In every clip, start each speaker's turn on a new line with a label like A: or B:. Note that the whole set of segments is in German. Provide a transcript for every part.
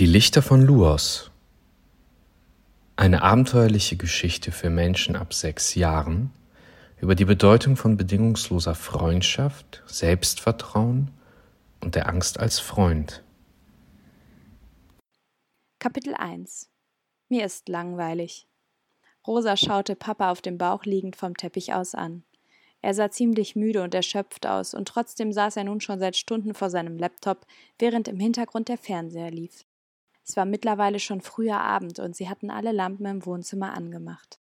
A: Die Lichter von Luos. Eine abenteuerliche Geschichte für Menschen ab sechs Jahren über die Bedeutung von bedingungsloser Freundschaft, Selbstvertrauen und der Angst als Freund.
B: Kapitel 1 Mir ist langweilig. Rosa schaute Papa auf dem Bauch liegend vom Teppich aus an. Er sah ziemlich müde und erschöpft aus, und trotzdem saß er nun schon seit Stunden vor seinem Laptop, während im Hintergrund der Fernseher lief. Es war mittlerweile schon früher Abend und sie hatten alle Lampen im Wohnzimmer angemacht.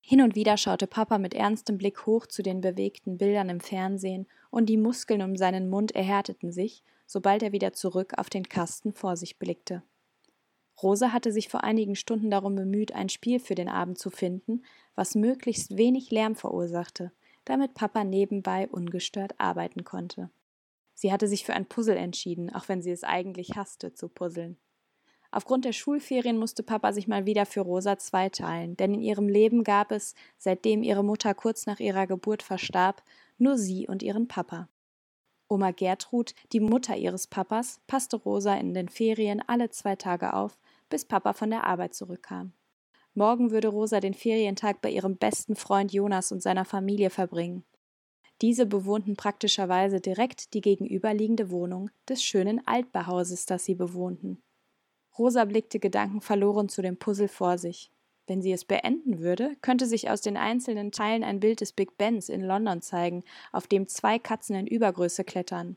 B: Hin und wieder schaute Papa mit ernstem Blick hoch zu den bewegten Bildern im Fernsehen, und die Muskeln um seinen Mund erhärteten sich, sobald er wieder zurück auf den Kasten vor sich blickte. Rosa hatte sich vor einigen Stunden darum bemüht, ein Spiel für den Abend zu finden, was möglichst wenig Lärm verursachte, damit Papa nebenbei ungestört arbeiten konnte. Sie hatte sich für ein Puzzle entschieden, auch wenn sie es eigentlich hasste zu puzzeln. Aufgrund der Schulferien musste Papa sich mal wieder für Rosa zweiteilen, denn in ihrem Leben gab es, seitdem ihre Mutter kurz nach ihrer Geburt verstarb, nur sie und ihren Papa. Oma Gertrud, die Mutter ihres Papas, passte Rosa in den Ferien alle zwei Tage auf, bis Papa von der Arbeit zurückkam. Morgen würde Rosa den Ferientag bei ihrem besten Freund Jonas und seiner Familie verbringen. Diese bewohnten praktischerweise direkt die gegenüberliegende Wohnung des schönen Altbauhauses, das sie bewohnten. Rosa blickte gedankenverloren zu dem Puzzle vor sich. Wenn sie es beenden würde, könnte sich aus den einzelnen Teilen ein Bild des Big Bens in London zeigen, auf dem zwei Katzen in Übergröße klettern.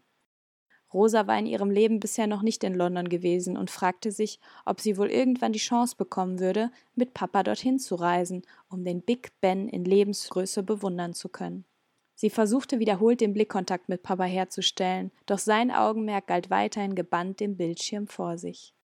B: Rosa war in ihrem Leben bisher noch nicht in London gewesen und fragte sich, ob sie wohl irgendwann die Chance bekommen würde, mit Papa dorthin zu reisen, um den Big Ben in Lebensgröße bewundern zu können. Sie versuchte wiederholt den Blickkontakt mit Papa herzustellen, doch sein Augenmerk galt weiterhin gebannt dem Bildschirm vor sich.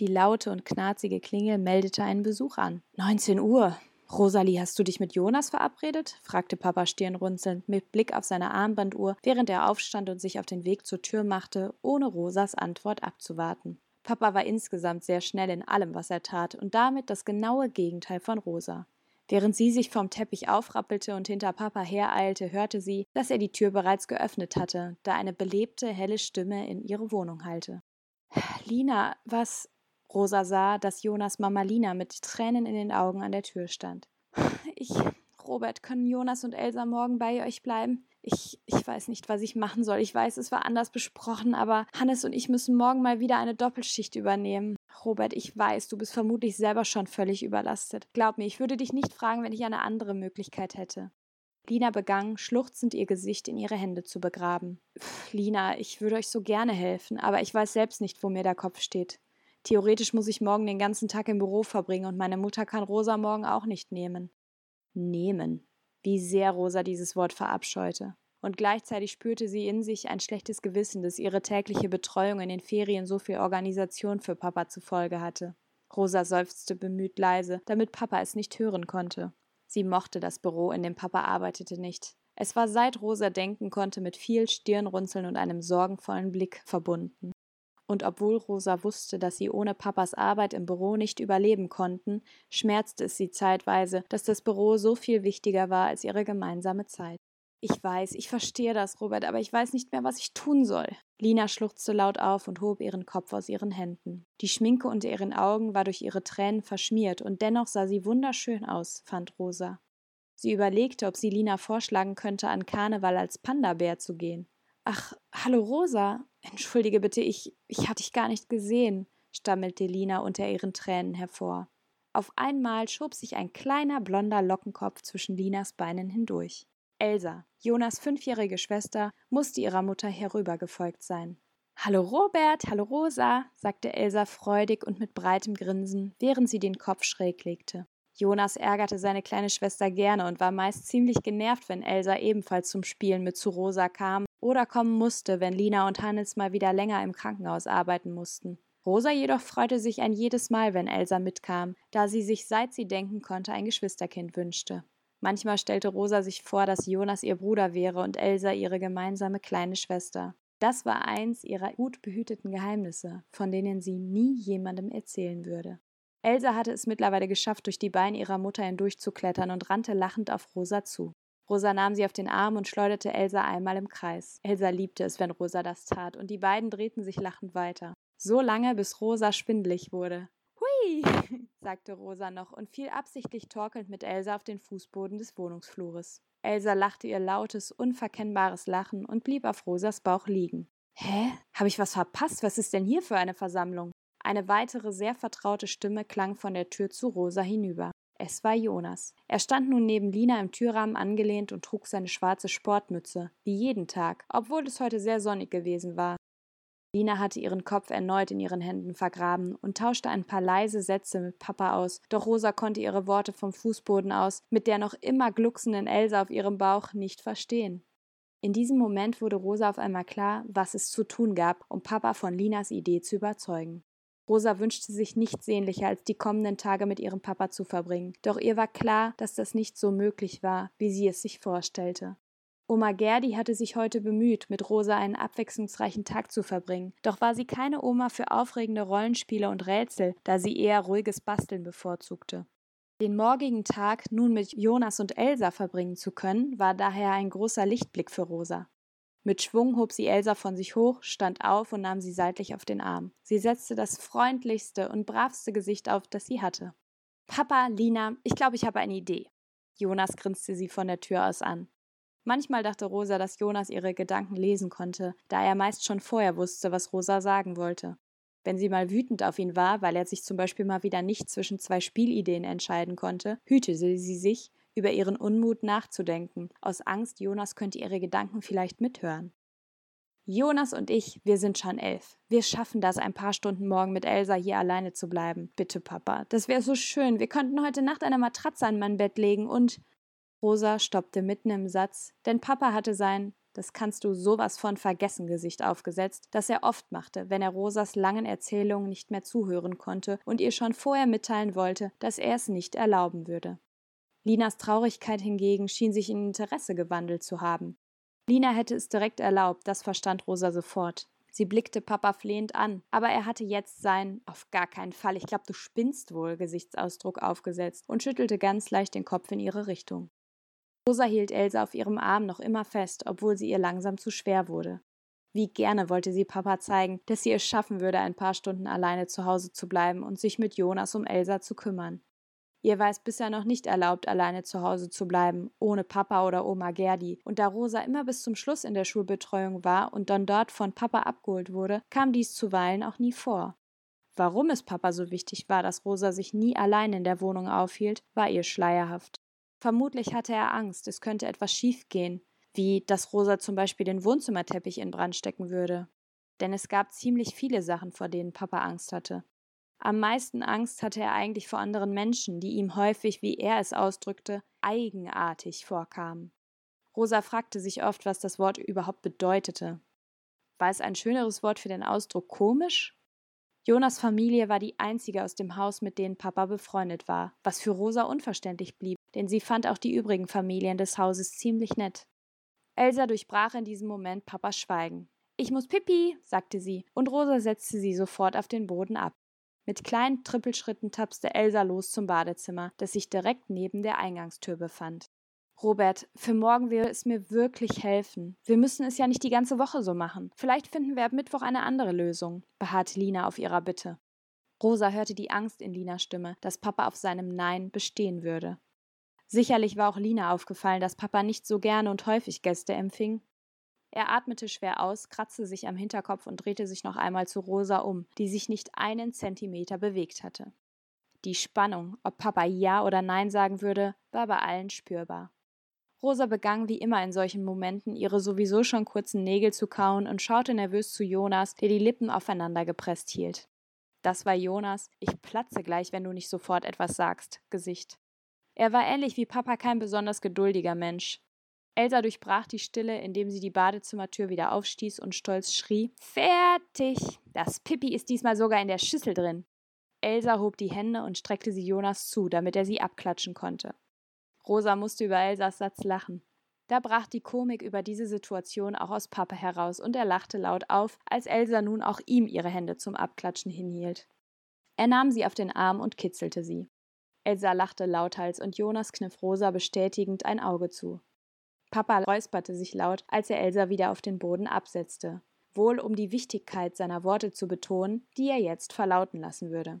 B: Die laute und knarzige Klingel meldete einen Besuch an. 19 Uhr. Rosalie, hast du dich mit Jonas verabredet? fragte Papa stirnrunzelnd mit Blick auf seine Armbanduhr, während er aufstand und sich auf den Weg zur Tür machte, ohne Rosas Antwort abzuwarten. Papa war insgesamt sehr schnell in allem, was er tat, und damit das genaue Gegenteil von Rosa. Während sie sich vom Teppich aufrappelte und hinter Papa hereilte, hörte sie, dass er die Tür bereits geöffnet hatte, da eine belebte, helle Stimme in ihre Wohnung hallte. Lina, was? Rosa sah, dass Jonas Mama Lina mit Tränen in den Augen an der Tür stand. Ich, Robert, können Jonas und Elsa morgen bei euch bleiben? Ich, ich weiß nicht, was ich machen soll. Ich weiß, es war anders besprochen, aber Hannes und ich müssen morgen mal wieder eine Doppelschicht übernehmen. Robert, ich weiß, du bist vermutlich selber schon völlig überlastet. Glaub mir, ich würde dich nicht fragen, wenn ich eine andere Möglichkeit hätte. Lina begann, schluchzend ihr Gesicht in ihre Hände zu begraben. Lina, ich würde euch so gerne helfen, aber ich weiß selbst nicht, wo mir der Kopf steht. Theoretisch muss ich morgen den ganzen Tag im Büro verbringen und meine Mutter kann Rosa morgen auch nicht nehmen. Nehmen. Wie sehr Rosa dieses Wort verabscheute. Und gleichzeitig spürte sie in sich ein schlechtes Gewissen, dass ihre tägliche Betreuung in den Ferien so viel Organisation für Papa zufolge hatte. Rosa seufzte bemüht leise, damit Papa es nicht hören konnte. Sie mochte das Büro, in dem Papa arbeitete, nicht. Es war seit Rosa denken konnte mit viel Stirnrunzeln und einem sorgenvollen Blick verbunden und obwohl Rosa wusste, dass sie ohne Papas Arbeit im Büro nicht überleben konnten, schmerzte es sie zeitweise, dass das Büro so viel wichtiger war als ihre gemeinsame Zeit. Ich weiß, ich verstehe das, Robert, aber ich weiß nicht mehr, was ich tun soll. Lina schluchzte laut auf und hob ihren Kopf aus ihren Händen. Die Schminke unter ihren Augen war durch ihre Tränen verschmiert, und dennoch sah sie wunderschön aus, fand Rosa. Sie überlegte, ob sie Lina vorschlagen könnte, an Karneval als Panda-Bär zu gehen. Ach, hallo Rosa. Entschuldige bitte, ich, ich hatte dich gar nicht gesehen, stammelte Lina unter ihren Tränen hervor. Auf einmal schob sich ein kleiner blonder Lockenkopf zwischen Linas Beinen hindurch. Elsa, Jonas fünfjährige Schwester, musste ihrer Mutter herübergefolgt sein. Hallo Robert, hallo Rosa, sagte Elsa freudig und mit breitem Grinsen, während sie den Kopf schräg legte. Jonas ärgerte seine kleine Schwester gerne und war meist ziemlich genervt, wenn Elsa ebenfalls zum Spielen mit zu Rosa kam oder kommen musste, wenn Lina und Hannes mal wieder länger im Krankenhaus arbeiten mussten. Rosa jedoch freute sich ein jedes Mal, wenn Elsa mitkam, da sie sich seit sie denken konnte ein Geschwisterkind wünschte. Manchmal stellte Rosa sich vor, dass Jonas ihr Bruder wäre und Elsa ihre gemeinsame kleine Schwester. Das war eins ihrer gut behüteten Geheimnisse, von denen sie nie jemandem erzählen würde. Elsa hatte es mittlerweile geschafft, durch die Beine ihrer Mutter hindurchzuklettern und rannte lachend auf Rosa zu. Rosa nahm sie auf den Arm und schleuderte Elsa einmal im Kreis. Elsa liebte es, wenn Rosa das tat, und die beiden drehten sich lachend weiter. So lange, bis Rosa schwindlig wurde. Hui, sagte Rosa noch und fiel absichtlich torkelnd mit Elsa auf den Fußboden des Wohnungsflures. Elsa lachte ihr lautes, unverkennbares Lachen und blieb auf Rosas Bauch liegen. Hä? Habe ich was verpasst? Was ist denn hier für eine Versammlung? Eine weitere sehr vertraute Stimme klang von der Tür zu Rosa hinüber. Es war Jonas. Er stand nun neben Lina im Türrahmen angelehnt und trug seine schwarze Sportmütze, wie jeden Tag, obwohl es heute sehr sonnig gewesen war. Lina hatte ihren Kopf erneut in ihren Händen vergraben und tauschte ein paar leise Sätze mit Papa aus, doch Rosa konnte ihre Worte vom Fußboden aus, mit der noch immer glucksenden Elsa auf ihrem Bauch, nicht verstehen. In diesem Moment wurde Rosa auf einmal klar, was es zu tun gab, um Papa von Linas Idee zu überzeugen. Rosa wünschte sich nichts sehnlicher, als die kommenden Tage mit ihrem Papa zu verbringen. Doch ihr war klar, dass das nicht so möglich war, wie sie es sich vorstellte. Oma Gerdi hatte sich heute bemüht, mit Rosa einen abwechslungsreichen Tag zu verbringen. Doch war sie keine Oma für aufregende Rollenspiele und Rätsel, da sie eher ruhiges Basteln bevorzugte. Den morgigen Tag nun mit Jonas und Elsa verbringen zu können, war daher ein großer Lichtblick für Rosa. Mit Schwung hob sie Elsa von sich hoch, stand auf und nahm sie seitlich auf den Arm. Sie setzte das freundlichste und bravste Gesicht auf, das sie hatte. Papa, Lina, ich glaube, ich habe eine Idee. Jonas grinste sie von der Tür aus an. Manchmal dachte Rosa, dass Jonas ihre Gedanken lesen konnte, da er meist schon vorher wusste, was Rosa sagen wollte. Wenn sie mal wütend auf ihn war, weil er sich zum Beispiel mal wieder nicht zwischen zwei Spielideen entscheiden konnte, hütete sie sich, über ihren Unmut nachzudenken, aus Angst, Jonas könnte ihre Gedanken vielleicht mithören. Jonas und ich, wir sind schon elf. Wir schaffen das, ein paar Stunden morgen mit Elsa hier alleine zu bleiben. Bitte, Papa. Das wäre so schön. Wir könnten heute Nacht eine Matratze an mein Bett legen und. Rosa stoppte mitten im Satz, denn Papa hatte sein das kannst du sowas von vergessen Gesicht aufgesetzt, das er oft machte, wenn er Rosas langen Erzählungen nicht mehr zuhören konnte und ihr schon vorher mitteilen wollte, dass er es nicht erlauben würde. Linas Traurigkeit hingegen schien sich in Interesse gewandelt zu haben. Lina hätte es direkt erlaubt, das verstand Rosa sofort. Sie blickte Papa flehend an, aber er hatte jetzt seinen auf gar keinen Fall, ich glaub, du spinnst wohl Gesichtsausdruck aufgesetzt und schüttelte ganz leicht den Kopf in ihre Richtung. Rosa hielt Elsa auf ihrem Arm noch immer fest, obwohl sie ihr langsam zu schwer wurde. Wie gerne wollte sie Papa zeigen, dass sie es schaffen würde, ein paar Stunden alleine zu Hause zu bleiben und sich mit Jonas um Elsa zu kümmern. Ihr war es bisher noch nicht erlaubt, alleine zu Hause zu bleiben, ohne Papa oder Oma Gerdi, und da Rosa immer bis zum Schluss in der Schulbetreuung war und dann dort von Papa abgeholt wurde, kam dies zuweilen auch nie vor. Warum es Papa so wichtig war, dass Rosa sich nie allein in der Wohnung aufhielt, war ihr schleierhaft. Vermutlich hatte er Angst, es könnte etwas schiefgehen, wie dass Rosa zum Beispiel den Wohnzimmerteppich in Brand stecken würde. Denn es gab ziemlich viele Sachen, vor denen Papa Angst hatte. Am meisten Angst hatte er eigentlich vor anderen Menschen, die ihm häufig, wie er es ausdrückte, eigenartig vorkamen. Rosa fragte sich oft, was das Wort überhaupt bedeutete. War es ein schöneres Wort für den Ausdruck komisch? Jonas Familie war die einzige aus dem Haus, mit denen Papa befreundet war, was für Rosa unverständlich blieb, denn sie fand auch die übrigen Familien des Hauses ziemlich nett. Elsa durchbrach in diesem Moment Papas Schweigen. Ich muss Pipi, sagte sie, und Rosa setzte sie sofort auf den Boden ab. Mit kleinen Trippelschritten tapste Elsa los zum Badezimmer, das sich direkt neben der Eingangstür befand. Robert, für morgen will es mir wirklich helfen. Wir müssen es ja nicht die ganze Woche so machen. Vielleicht finden wir ab Mittwoch eine andere Lösung, beharrte Lina auf ihrer Bitte. Rosa hörte die Angst in Linas Stimme, dass Papa auf seinem Nein bestehen würde. Sicherlich war auch Lina aufgefallen, dass Papa nicht so gerne und häufig Gäste empfing, er atmete schwer aus, kratzte sich am Hinterkopf und drehte sich noch einmal zu Rosa um, die sich nicht einen Zentimeter bewegt hatte. Die Spannung, ob Papa Ja oder Nein sagen würde, war bei allen spürbar. Rosa begann wie immer in solchen Momenten ihre sowieso schon kurzen Nägel zu kauen und schaute nervös zu Jonas, der die Lippen aufeinander gepresst hielt. Das war Jonas, ich platze gleich, wenn du nicht sofort etwas sagst, Gesicht. Er war ähnlich wie Papa kein besonders geduldiger Mensch. Elsa durchbrach die Stille, indem sie die Badezimmertür wieder aufstieß und stolz schrie: Fertig! Das Pippi ist diesmal sogar in der Schüssel drin. Elsa hob die Hände und streckte sie Jonas zu, damit er sie abklatschen konnte. Rosa musste über Elsas Satz lachen. Da brach die Komik über diese Situation auch aus Papa heraus und er lachte laut auf, als Elsa nun auch ihm ihre Hände zum Abklatschen hinhielt. Er nahm sie auf den Arm und kitzelte sie. Elsa lachte lauthals und Jonas kniff Rosa bestätigend ein Auge zu. Papa räusperte sich laut, als er Elsa wieder auf den Boden absetzte. wohl um die Wichtigkeit seiner Worte zu betonen, die er jetzt verlauten lassen würde.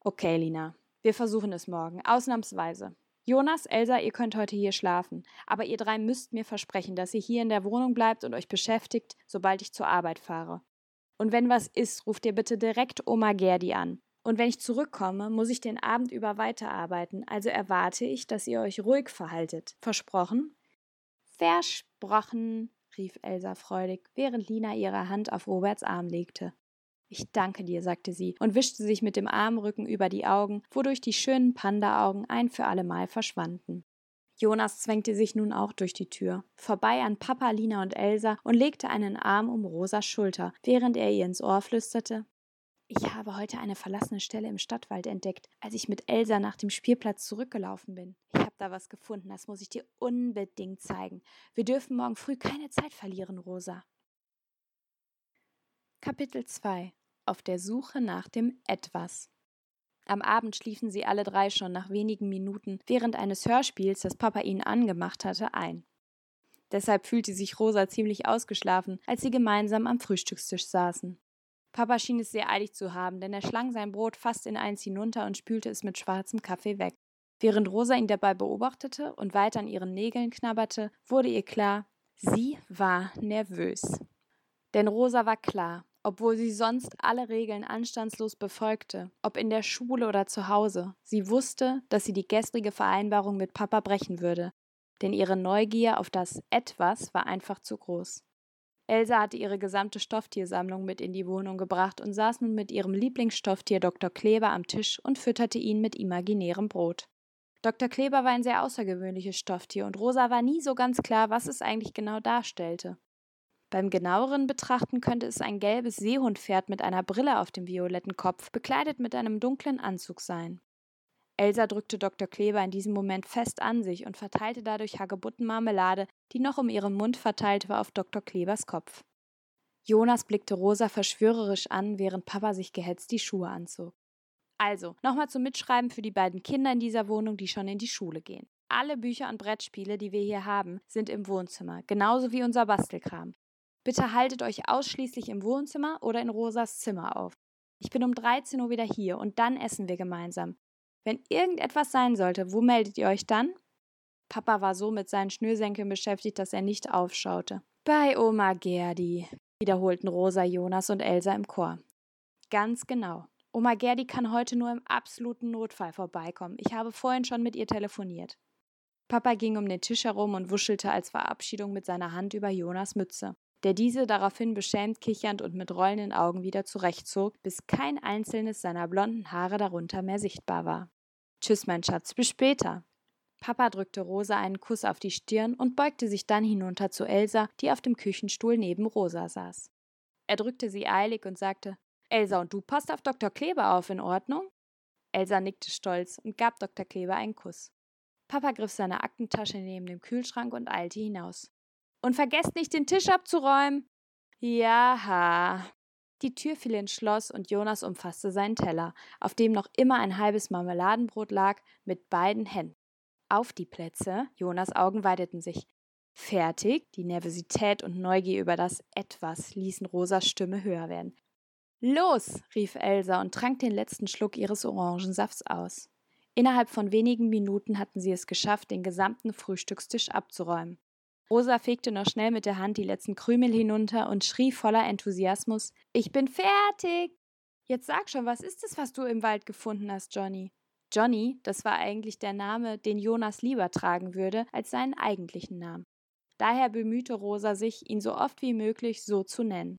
B: Okay, Lina, wir versuchen es morgen, ausnahmsweise. Jonas, Elsa, ihr könnt heute hier schlafen, aber ihr drei müsst mir versprechen, dass ihr hier in der Wohnung bleibt und euch beschäftigt, sobald ich zur Arbeit fahre. Und wenn was ist, ruft ihr bitte direkt Oma Gerdi an. Und wenn ich zurückkomme, muss ich den Abend über weiterarbeiten, also erwarte ich, dass ihr euch ruhig verhaltet. Versprochen? Versprochen, rief Elsa freudig, während Lina ihre Hand auf Roberts Arm legte. Ich danke dir, sagte sie und wischte sich mit dem Armrücken über die Augen, wodurch die schönen Panda-Augen ein für allemal verschwanden. Jonas zwängte sich nun auch durch die Tür, vorbei an Papa, Lina und Elsa und legte einen Arm um Rosas Schulter, während er ihr ins Ohr flüsterte: Ich habe heute eine verlassene Stelle im Stadtwald entdeckt, als ich mit Elsa nach dem Spielplatz zurückgelaufen bin. Ich da was gefunden, das muss ich dir unbedingt zeigen. Wir dürfen morgen früh keine Zeit verlieren, Rosa. Kapitel 2 Auf der Suche nach dem Etwas am Abend schliefen sie alle drei schon nach wenigen Minuten während eines Hörspiels, das Papa ihnen angemacht hatte, ein. Deshalb fühlte sich Rosa ziemlich ausgeschlafen, als sie gemeinsam am Frühstückstisch saßen. Papa schien es sehr eilig zu haben, denn er schlang sein Brot fast in eins hinunter und spülte es mit schwarzem Kaffee weg. Während Rosa ihn dabei beobachtete und weiter an ihren Nägeln knabberte, wurde ihr klar, sie war nervös. Denn Rosa war klar, obwohl sie sonst alle Regeln anstandslos befolgte, ob in der Schule oder zu Hause. Sie wusste, dass sie die gestrige Vereinbarung mit Papa brechen würde, denn ihre Neugier auf das Etwas war einfach zu groß. Elsa hatte ihre gesamte Stofftiersammlung mit in die Wohnung gebracht und saß nun mit ihrem Lieblingsstofftier Dr. Kleber am Tisch und fütterte ihn mit imaginärem Brot. Dr. Kleber war ein sehr außergewöhnliches Stofftier und Rosa war nie so ganz klar, was es eigentlich genau darstellte. Beim genaueren Betrachten könnte es ein gelbes Seehundpferd mit einer Brille auf dem violetten Kopf, bekleidet mit einem dunklen Anzug sein. Elsa drückte Dr. Kleber in diesem Moment fest an sich und verteilte dadurch Hagebuttenmarmelade, die noch um ihren Mund verteilt war, auf Dr. Klebers Kopf. Jonas blickte Rosa verschwörerisch an, während Papa sich gehetzt die Schuhe anzog. Also, nochmal zum Mitschreiben für die beiden Kinder in dieser Wohnung, die schon in die Schule gehen. Alle Bücher und Brettspiele, die wir hier haben, sind im Wohnzimmer, genauso wie unser Bastelkram. Bitte haltet euch ausschließlich im Wohnzimmer oder in Rosas Zimmer auf. Ich bin um 13 Uhr wieder hier und dann essen wir gemeinsam. Wenn irgendetwas sein sollte, wo meldet ihr euch dann? Papa war so mit seinen Schnürsenkeln beschäftigt, dass er nicht aufschaute. Bei Oma Gerdi, wiederholten Rosa, Jonas und Elsa im Chor. Ganz genau. Oma Gerdi kann heute nur im absoluten Notfall vorbeikommen. Ich habe vorhin schon mit ihr telefoniert. Papa ging um den Tisch herum und wuschelte als Verabschiedung mit seiner Hand über Jonas Mütze der diese daraufhin beschämt kichernd und mit rollenden Augen wieder zurechtzog, bis kein einzelnes seiner blonden Haare darunter mehr sichtbar war. Tschüss, mein Schatz, bis später. Papa drückte Rosa einen Kuss auf die Stirn und beugte sich dann hinunter zu Elsa, die auf dem Küchenstuhl neben Rosa saß. Er drückte sie eilig und sagte: Elsa und du passt auf Dr. Kleber auf, in Ordnung? Elsa nickte stolz und gab Dr. Kleber einen Kuss. Papa griff seine Aktentasche neben dem Kühlschrank und eilte hinaus. Und vergesst nicht, den Tisch abzuräumen. Jaha. Die Tür fiel ins Schloss und Jonas umfasste seinen Teller, auf dem noch immer ein halbes Marmeladenbrot lag, mit beiden Händen. Auf die Plätze, Jonas Augen weiteten sich. Fertig, die Nervosität und Neugier über das Etwas ließen Rosas Stimme höher werden. Los, rief Elsa und trank den letzten Schluck ihres Orangensafts aus. Innerhalb von wenigen Minuten hatten sie es geschafft, den gesamten Frühstückstisch abzuräumen. Rosa fegte noch schnell mit der Hand die letzten Krümel hinunter und schrie voller Enthusiasmus: Ich bin fertig! Jetzt sag schon, was ist es, was du im Wald gefunden hast, Johnny? Johnny, das war eigentlich der Name, den Jonas lieber tragen würde, als seinen eigentlichen Namen. Daher bemühte Rosa sich, ihn so oft wie möglich so zu nennen.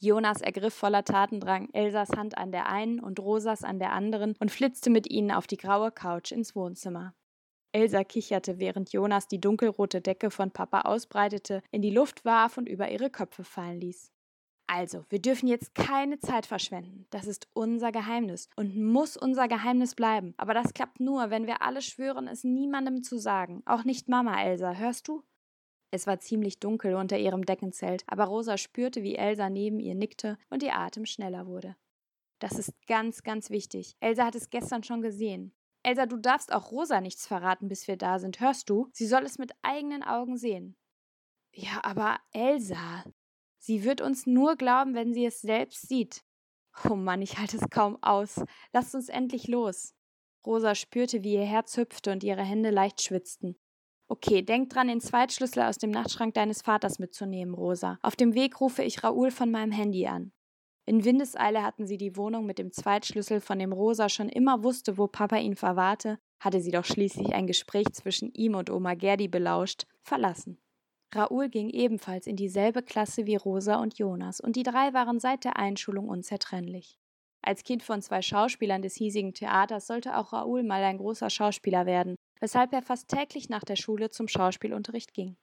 B: Jonas ergriff voller Tatendrang Elsas Hand an der einen und Rosas an der anderen und flitzte mit ihnen auf die graue Couch ins Wohnzimmer. Elsa kicherte, während Jonas die dunkelrote Decke von Papa ausbreitete, in die Luft warf und über ihre Köpfe fallen ließ. Also, wir dürfen jetzt keine Zeit verschwenden. Das ist unser Geheimnis und muss unser Geheimnis bleiben. Aber das klappt nur, wenn wir alle schwören, es niemandem zu sagen. Auch nicht Mama, Elsa, hörst du? Es war ziemlich dunkel unter ihrem Deckenzelt, aber Rosa spürte, wie Elsa neben ihr nickte und ihr Atem schneller wurde. Das ist ganz, ganz wichtig. Elsa hat es gestern schon gesehen. Elsa, du darfst auch Rosa nichts verraten, bis wir da sind, hörst du? Sie soll es mit eigenen Augen sehen. Ja, aber Elsa. Sie wird uns nur glauben, wenn sie es selbst sieht. Oh Mann, ich halte es kaum aus. Lasst uns endlich los. Rosa spürte, wie ihr Herz hüpfte und ihre Hände leicht schwitzten. Okay, denk dran, den Zweitschlüssel aus dem Nachtschrank deines Vaters mitzunehmen, Rosa. Auf dem Weg rufe ich Raoul von meinem Handy an. In Windeseile hatten sie die Wohnung mit dem Zweitschlüssel, von dem Rosa schon immer wusste, wo Papa ihn verwahrte, hatte sie doch schließlich ein Gespräch zwischen ihm und Oma Gerdi belauscht, verlassen. Raoul ging ebenfalls in dieselbe Klasse wie Rosa und Jonas, und die drei waren seit der Einschulung unzertrennlich. Als Kind von zwei Schauspielern des hiesigen Theaters sollte auch Raoul mal ein großer Schauspieler werden, weshalb er fast täglich nach der Schule zum Schauspielunterricht ging.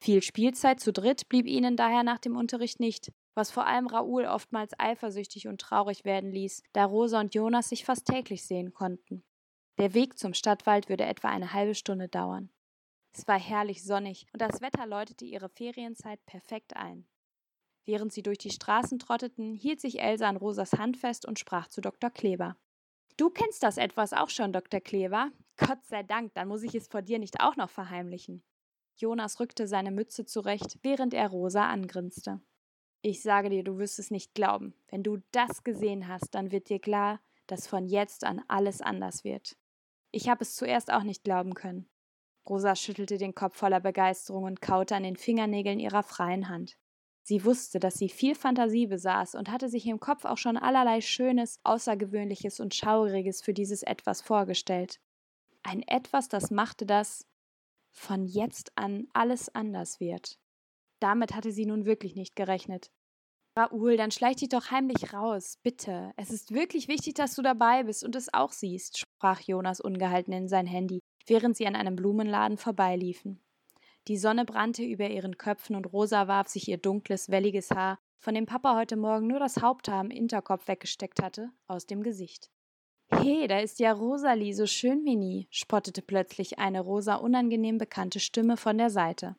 B: Viel Spielzeit zu dritt blieb ihnen daher nach dem Unterricht nicht, was vor allem Raoul oftmals eifersüchtig und traurig werden ließ, da Rosa und Jonas sich fast täglich sehen konnten. Der Weg zum Stadtwald würde etwa eine halbe Stunde dauern. Es war herrlich sonnig und das Wetter läutete ihre Ferienzeit perfekt ein. Während sie durch die Straßen trotteten, hielt sich Elsa an Rosas Hand fest und sprach zu Dr. Kleber. Du kennst das etwas auch schon, Dr. Kleber. Gott sei Dank, dann muss ich es vor dir nicht auch noch verheimlichen. Jonas rückte seine Mütze zurecht, während er Rosa angrinste. Ich sage dir, du wirst es nicht glauben. Wenn du das gesehen hast, dann wird dir klar, dass von jetzt an alles anders wird. Ich habe es zuerst auch nicht glauben können. Rosa schüttelte den Kopf voller Begeisterung und kaute an den Fingernägeln ihrer freien Hand. Sie wusste, dass sie viel Fantasie besaß und hatte sich im Kopf auch schon allerlei Schönes, Außergewöhnliches und Schauriges für dieses Etwas vorgestellt. Ein Etwas, das machte, dass von jetzt an alles anders wird. Damit hatte sie nun wirklich nicht gerechnet. Raoul, dann schleich dich doch heimlich raus, bitte. Es ist wirklich wichtig, dass du dabei bist und es auch siehst, sprach Jonas ungehalten in sein Handy, während sie an einem Blumenladen vorbeiliefen. Die Sonne brannte über ihren Köpfen und Rosa warf sich ihr dunkles, welliges Haar, von dem Papa heute Morgen nur das Haupthaar im Hinterkopf weggesteckt hatte, aus dem Gesicht. He, da ist ja Rosalie, so schön wie nie, spottete plötzlich eine Rosa unangenehm bekannte Stimme von der Seite.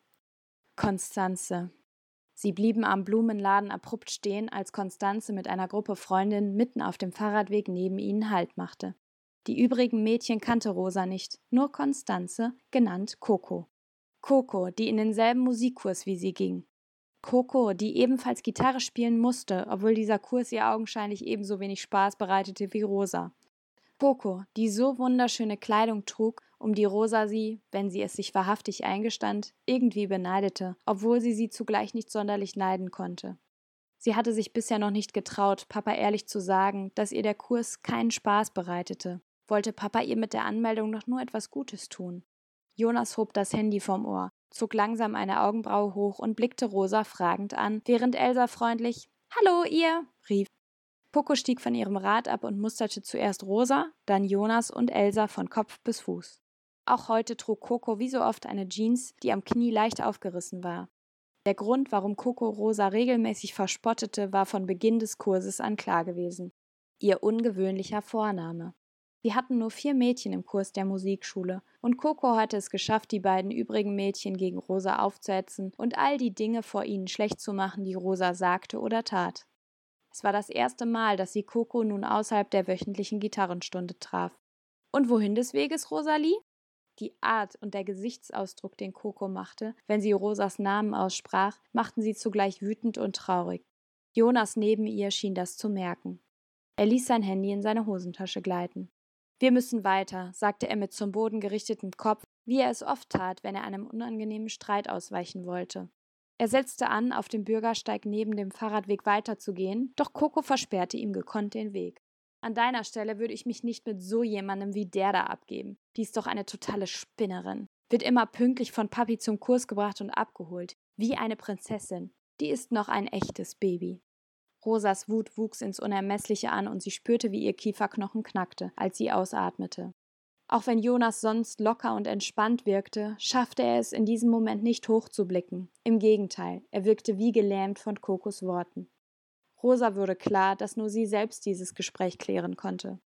B: Konstanze. Sie blieben am Blumenladen abrupt stehen, als Konstanze mit einer Gruppe Freundinnen mitten auf dem Fahrradweg neben ihnen Halt machte. Die übrigen Mädchen kannte Rosa nicht, nur Konstanze, genannt Coco. Coco, die in denselben Musikkurs wie sie ging. Coco, die ebenfalls Gitarre spielen musste, obwohl dieser Kurs ihr augenscheinlich ebenso wenig Spaß bereitete wie Rosa. Coco, die so wunderschöne Kleidung trug, um die Rosa sie, wenn sie es sich wahrhaftig eingestand, irgendwie beneidete, obwohl sie sie zugleich nicht sonderlich neiden konnte. Sie hatte sich bisher noch nicht getraut, Papa ehrlich zu sagen, dass ihr der Kurs keinen Spaß bereitete wollte Papa ihr mit der Anmeldung noch nur etwas Gutes tun. Jonas hob das Handy vom Ohr, zog langsam eine Augenbraue hoch und blickte Rosa fragend an, während Elsa freundlich Hallo, ihr rief. Poco stieg von ihrem Rad ab und musterte zuerst Rosa, dann Jonas und Elsa von Kopf bis Fuß. Auch heute trug Coco wie so oft eine Jeans, die am Knie leicht aufgerissen war. Der Grund, warum Coco Rosa regelmäßig verspottete, war von Beginn des Kurses an klar gewesen. Ihr ungewöhnlicher Vorname. Wir hatten nur vier Mädchen im Kurs der Musikschule, und Coco hatte es geschafft, die beiden übrigen Mädchen gegen Rosa aufzuhetzen und all die Dinge vor ihnen schlecht zu machen, die Rosa sagte oder tat. Es war das erste Mal, dass sie Coco nun außerhalb der wöchentlichen Gitarrenstunde traf. Und wohin des Weges, Rosalie? Die Art und der Gesichtsausdruck, den Coco machte, wenn sie Rosas Namen aussprach, machten sie zugleich wütend und traurig. Jonas neben ihr schien das zu merken. Er ließ sein Handy in seine Hosentasche gleiten. Wir müssen weiter, sagte er mit zum Boden gerichtetem Kopf, wie er es oft tat, wenn er einem unangenehmen Streit ausweichen wollte. Er setzte an, auf dem Bürgersteig neben dem Fahrradweg weiterzugehen, doch Coco versperrte ihm gekonnt den Weg. An deiner Stelle würde ich mich nicht mit so jemandem wie der da abgeben. Die ist doch eine totale Spinnerin. Wird immer pünktlich von Papi zum Kurs gebracht und abgeholt. Wie eine Prinzessin. Die ist noch ein echtes Baby. Rosas Wut wuchs ins Unermessliche an und sie spürte, wie ihr Kieferknochen knackte, als sie ausatmete. Auch wenn Jonas sonst locker und entspannt wirkte, schaffte er es in diesem Moment nicht hochzublicken. Im Gegenteil, er wirkte wie gelähmt von Kokos Worten. Rosa wurde klar, dass nur sie selbst dieses Gespräch klären konnte.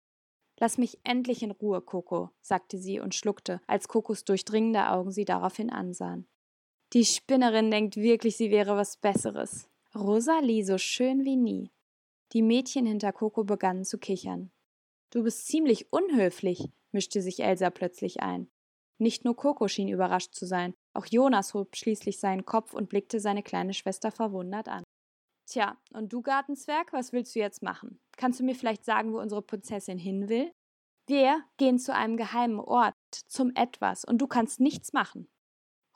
B: Lass mich endlich in Ruhe, Coco, sagte sie und schluckte, als Kokos durchdringende Augen sie daraufhin ansahen. Die Spinnerin denkt wirklich, sie wäre was Besseres. Rosalie so schön wie nie. Die Mädchen hinter Coco begannen zu kichern. Du bist ziemlich unhöflich, mischte sich Elsa plötzlich ein. Nicht nur Coco schien überrascht zu sein, auch Jonas hob schließlich seinen Kopf und blickte seine kleine Schwester verwundert an. Tja, und du, Gartenzwerg, was willst du jetzt machen? Kannst du mir vielleicht sagen, wo unsere Prinzessin hin will? Wir gehen zu einem geheimen Ort, zum Etwas, und du kannst nichts machen.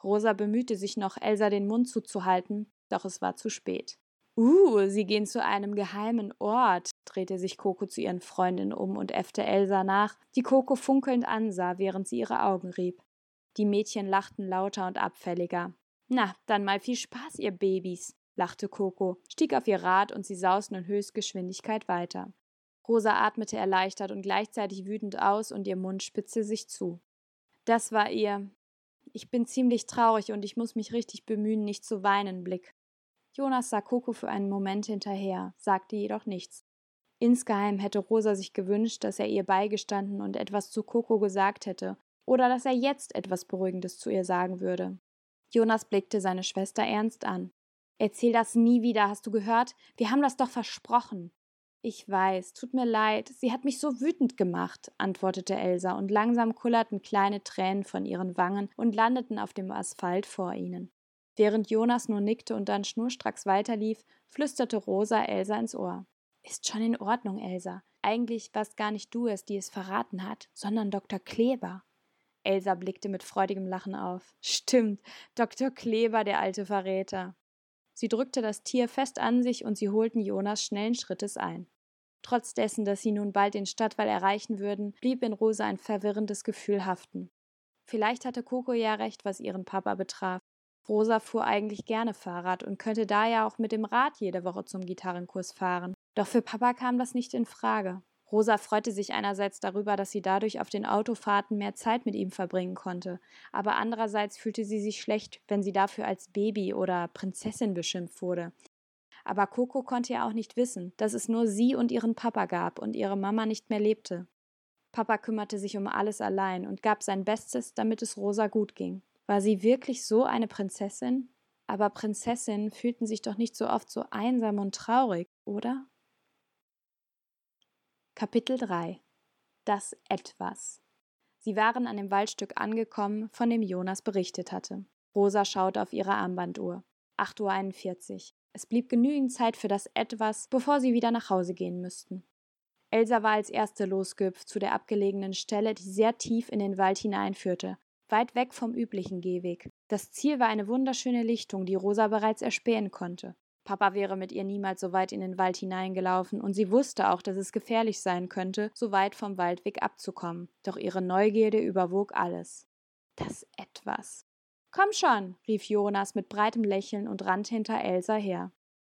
B: Rosa bemühte sich noch, Elsa den Mund zuzuhalten, doch es war zu spät. Uh, sie gehen zu einem geheimen Ort, drehte sich Coco zu ihren Freundinnen um und äffte Elsa nach, die Coco funkelnd ansah, während sie ihre Augen rieb. Die Mädchen lachten lauter und abfälliger. Na, dann mal viel Spaß, ihr Babys, lachte Coco, stieg auf ihr Rad und sie sausten in Höchstgeschwindigkeit weiter. Rosa atmete erleichtert und gleichzeitig wütend aus und ihr Mund spitzte sich zu. Das war ihr. Ich bin ziemlich traurig und ich muss mich richtig bemühen, nicht zu weinen, Blick. Jonas sah Coco für einen Moment hinterher, sagte jedoch nichts. Insgeheim hätte Rosa sich gewünscht, dass er ihr beigestanden und etwas zu Coco gesagt hätte, oder dass er jetzt etwas Beruhigendes zu ihr sagen würde. Jonas blickte seine Schwester ernst an. Erzähl das nie wieder, hast du gehört? Wir haben das doch versprochen. Ich weiß, tut mir leid, sie hat mich so wütend gemacht, antwortete Elsa, und langsam kullerten kleine Tränen von ihren Wangen und landeten auf dem Asphalt vor ihnen. Während Jonas nur nickte und dann schnurstracks weiterlief, flüsterte Rosa Elsa ins Ohr. Ist schon in Ordnung, Elsa. Eigentlich warst gar nicht du es, die es verraten hat, sondern Dr. Kleber. Elsa blickte mit freudigem Lachen auf. Stimmt, Dr. Kleber, der alte Verräter. Sie drückte das Tier fest an sich und sie holten Jonas schnellen Schrittes ein. Trotz dessen, dass sie nun bald den Stadtwall erreichen würden, blieb in Rosa ein verwirrendes Gefühl haften. Vielleicht hatte Coco ja recht, was ihren Papa betraf. Rosa fuhr eigentlich gerne Fahrrad und könnte daher auch mit dem Rad jede Woche zum Gitarrenkurs fahren. Doch für Papa kam das nicht in Frage. Rosa freute sich einerseits darüber, dass sie dadurch auf den Autofahrten mehr Zeit mit ihm verbringen konnte, aber andererseits fühlte sie sich schlecht, wenn sie dafür als Baby oder Prinzessin beschimpft wurde. Aber Coco konnte ja auch nicht wissen, dass es nur sie und ihren Papa gab und ihre Mama nicht mehr lebte. Papa kümmerte sich um alles allein und gab sein Bestes, damit es Rosa gut ging. War sie wirklich so eine Prinzessin? Aber Prinzessinnen fühlten sich doch nicht so oft so einsam und traurig, oder? Kapitel 3 Das Etwas Sie waren an dem Waldstück angekommen, von dem Jonas berichtet hatte. Rosa schaute auf ihre Armbanduhr. 8.41 Uhr. Es blieb genügend Zeit für das Etwas, bevor sie wieder nach Hause gehen müssten. Elsa war als erste losgehüpft zu der abgelegenen Stelle, die sehr tief in den Wald hineinführte, weit weg vom üblichen Gehweg. Das Ziel war eine wunderschöne Lichtung, die Rosa bereits erspähen konnte. Papa wäre mit ihr niemals so weit in den Wald hineingelaufen, und sie wusste auch, dass es gefährlich sein könnte, so weit vom Waldweg abzukommen. Doch ihre Neugierde überwog alles. Das etwas. Komm schon, rief Jonas mit breitem Lächeln und rannte hinter Elsa her.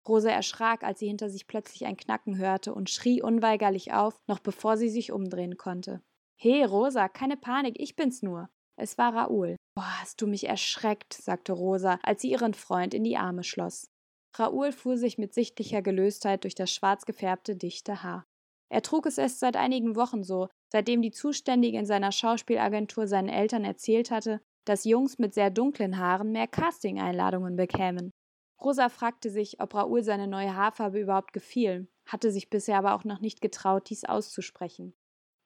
B: Rosa erschrak, als sie hinter sich plötzlich ein Knacken hörte und schrie unweigerlich auf, noch bevor sie sich umdrehen konnte. He, Rosa, keine Panik, ich bin's nur. Es war Raoul. Boah, hast du mich erschreckt, sagte Rosa, als sie ihren Freund in die Arme schloss. Raoul fuhr sich mit sichtlicher Gelöstheit durch das schwarz gefärbte, dichte Haar. Er trug es erst seit einigen Wochen so, seitdem die Zuständige in seiner Schauspielagentur seinen Eltern erzählt hatte, dass Jungs mit sehr dunklen Haaren mehr Casting-Einladungen bekämen. Rosa fragte sich, ob Raoul seine neue Haarfarbe überhaupt gefiel, hatte sich bisher aber auch noch nicht getraut, dies auszusprechen.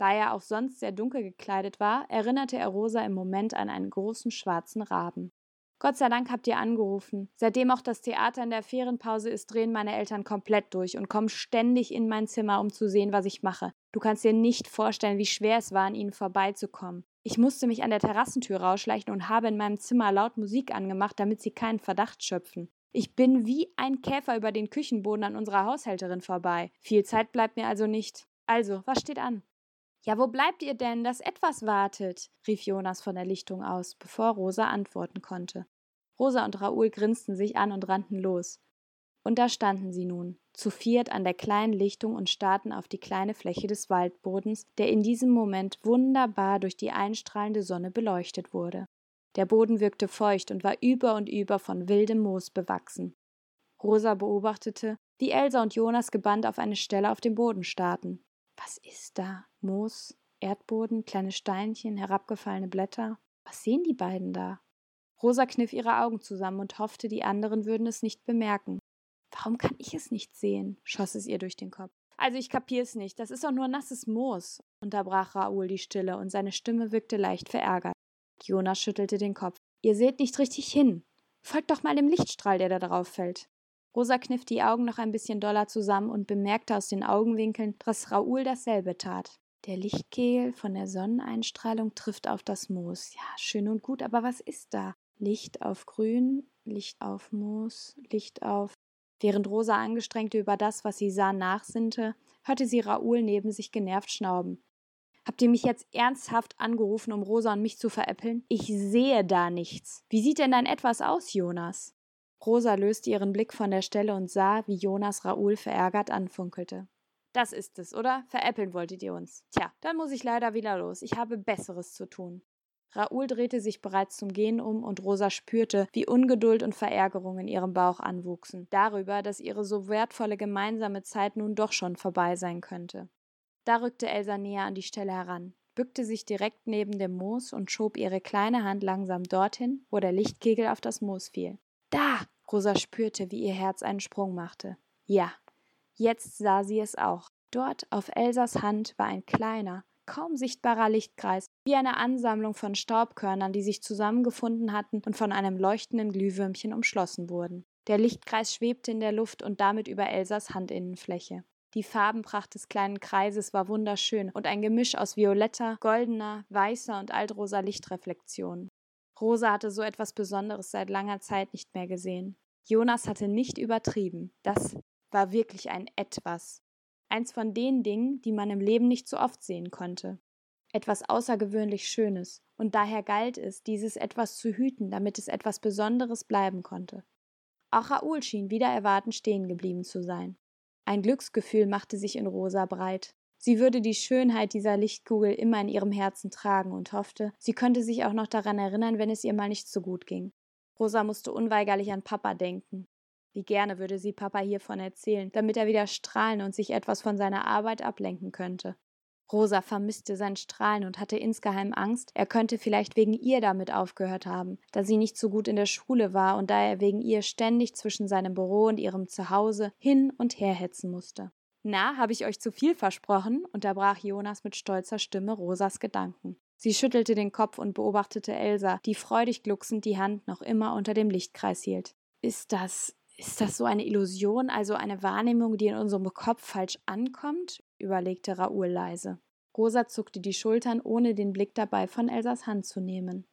B: Da er auch sonst sehr dunkel gekleidet war, erinnerte er Rosa im Moment an einen großen schwarzen Raben. Gott sei Dank habt ihr angerufen. Seitdem auch das Theater in der Ferienpause ist, drehen meine Eltern komplett durch und kommen ständig in mein Zimmer, um zu sehen, was ich mache. Du kannst dir nicht vorstellen, wie schwer es war, an ihnen vorbeizukommen. Ich musste mich an der Terrassentür rausschleichen und habe in meinem Zimmer laut Musik angemacht, damit sie keinen Verdacht schöpfen. Ich bin wie ein Käfer über den Küchenboden an unserer Haushälterin vorbei. Viel Zeit bleibt mir also nicht. Also, was steht an? Ja, wo bleibt ihr denn, dass etwas wartet? rief Jonas von der Lichtung aus, bevor Rosa antworten konnte. Rosa und Raoul grinsten sich an und rannten los. Und da standen sie nun, zu viert an der kleinen Lichtung und starrten auf die kleine Fläche des Waldbodens, der in diesem Moment wunderbar durch die einstrahlende Sonne beleuchtet wurde. Der Boden wirkte feucht und war über und über von wildem Moos bewachsen. Rosa beobachtete, wie Elsa und Jonas gebannt auf eine Stelle auf dem Boden starrten. Was ist da? Moos, Erdboden, kleine Steinchen, herabgefallene Blätter. Was sehen die beiden da? Rosa kniff ihre Augen zusammen und hoffte, die anderen würden es nicht bemerken. Warum kann ich es nicht sehen? schoss es ihr durch den Kopf. Also ich kapier's nicht, das ist doch nur nasses Moos, unterbrach Raoul die Stille und seine Stimme wirkte leicht verärgert. Jonas schüttelte den Kopf. Ihr seht nicht richtig hin. Folgt doch mal dem Lichtstrahl, der da drauf fällt. Rosa kniff die Augen noch ein bisschen doller zusammen und bemerkte aus den Augenwinkeln, dass Raoul dasselbe tat. Der Lichtkegel von der Sonneneinstrahlung trifft auf das Moos. Ja, schön und gut, aber was ist da? Licht auf Grün, Licht auf Moos, Licht auf. Während Rosa angestrengt über das, was sie sah, nachsinnte, hörte sie Raoul neben sich genervt schnauben. Habt ihr mich jetzt ernsthaft angerufen, um Rosa und mich zu veräppeln? Ich sehe da nichts. Wie sieht denn dein etwas aus, Jonas? Rosa löste ihren Blick von der Stelle und sah, wie Jonas Raoul verärgert anfunkelte. Das ist es, oder? Veräppeln wolltet ihr uns. Tja, dann muss ich leider wieder los. Ich habe Besseres zu tun. Raoul drehte sich bereits zum Gehen um und Rosa spürte, wie Ungeduld und Verärgerung in ihrem Bauch anwuchsen, darüber, dass ihre so wertvolle gemeinsame Zeit nun doch schon vorbei sein könnte. Da rückte Elsa näher an die Stelle heran, bückte sich direkt neben dem Moos und schob ihre kleine Hand langsam dorthin, wo der Lichtkegel auf das Moos fiel. Da! Rosa spürte, wie ihr Herz einen Sprung machte. Ja, Jetzt sah sie es auch. Dort auf Elsas Hand war ein kleiner, kaum sichtbarer Lichtkreis, wie eine Ansammlung von Staubkörnern, die sich zusammengefunden hatten und von einem leuchtenden Glühwürmchen umschlossen wurden. Der Lichtkreis schwebte in der Luft und damit über Elsas Handinnenfläche. Die Farbenpracht des kleinen Kreises war wunderschön und ein Gemisch aus violetter, goldener, weißer und altrosa Lichtreflexionen. Rosa hatte so etwas Besonderes seit langer Zeit nicht mehr gesehen. Jonas hatte nicht übertrieben. Das war wirklich ein Etwas. Eins von den Dingen, die man im Leben nicht so oft sehen konnte. Etwas außergewöhnlich Schönes, und daher galt es, dieses Etwas zu hüten, damit es etwas Besonderes bleiben konnte. Auch Raoul schien wieder erwartend stehen geblieben zu sein. Ein Glücksgefühl machte sich in Rosa breit. Sie würde die Schönheit dieser Lichtkugel immer in ihrem Herzen tragen und hoffte, sie könnte sich auch noch daran erinnern, wenn es ihr mal nicht so gut ging. Rosa musste unweigerlich an Papa denken. Wie gerne würde sie Papa hiervon erzählen, damit er wieder strahlen und sich etwas von seiner Arbeit ablenken könnte. Rosa vermisste sein Strahlen und hatte insgeheim Angst, er könnte vielleicht wegen ihr damit aufgehört haben, da sie nicht so gut in der Schule war und da er wegen ihr ständig zwischen seinem Büro und ihrem Zuhause hin und her hetzen musste. Na, habe ich euch zu viel versprochen? unterbrach Jonas mit stolzer Stimme Rosas Gedanken. Sie schüttelte den Kopf und beobachtete Elsa, die freudig glucksend die Hand noch immer unter dem Lichtkreis hielt. Ist das ist das so eine Illusion, also eine Wahrnehmung, die in unserem Kopf falsch ankommt? überlegte Raoul leise. Rosa zuckte die Schultern, ohne den Blick dabei von Elsas Hand zu nehmen.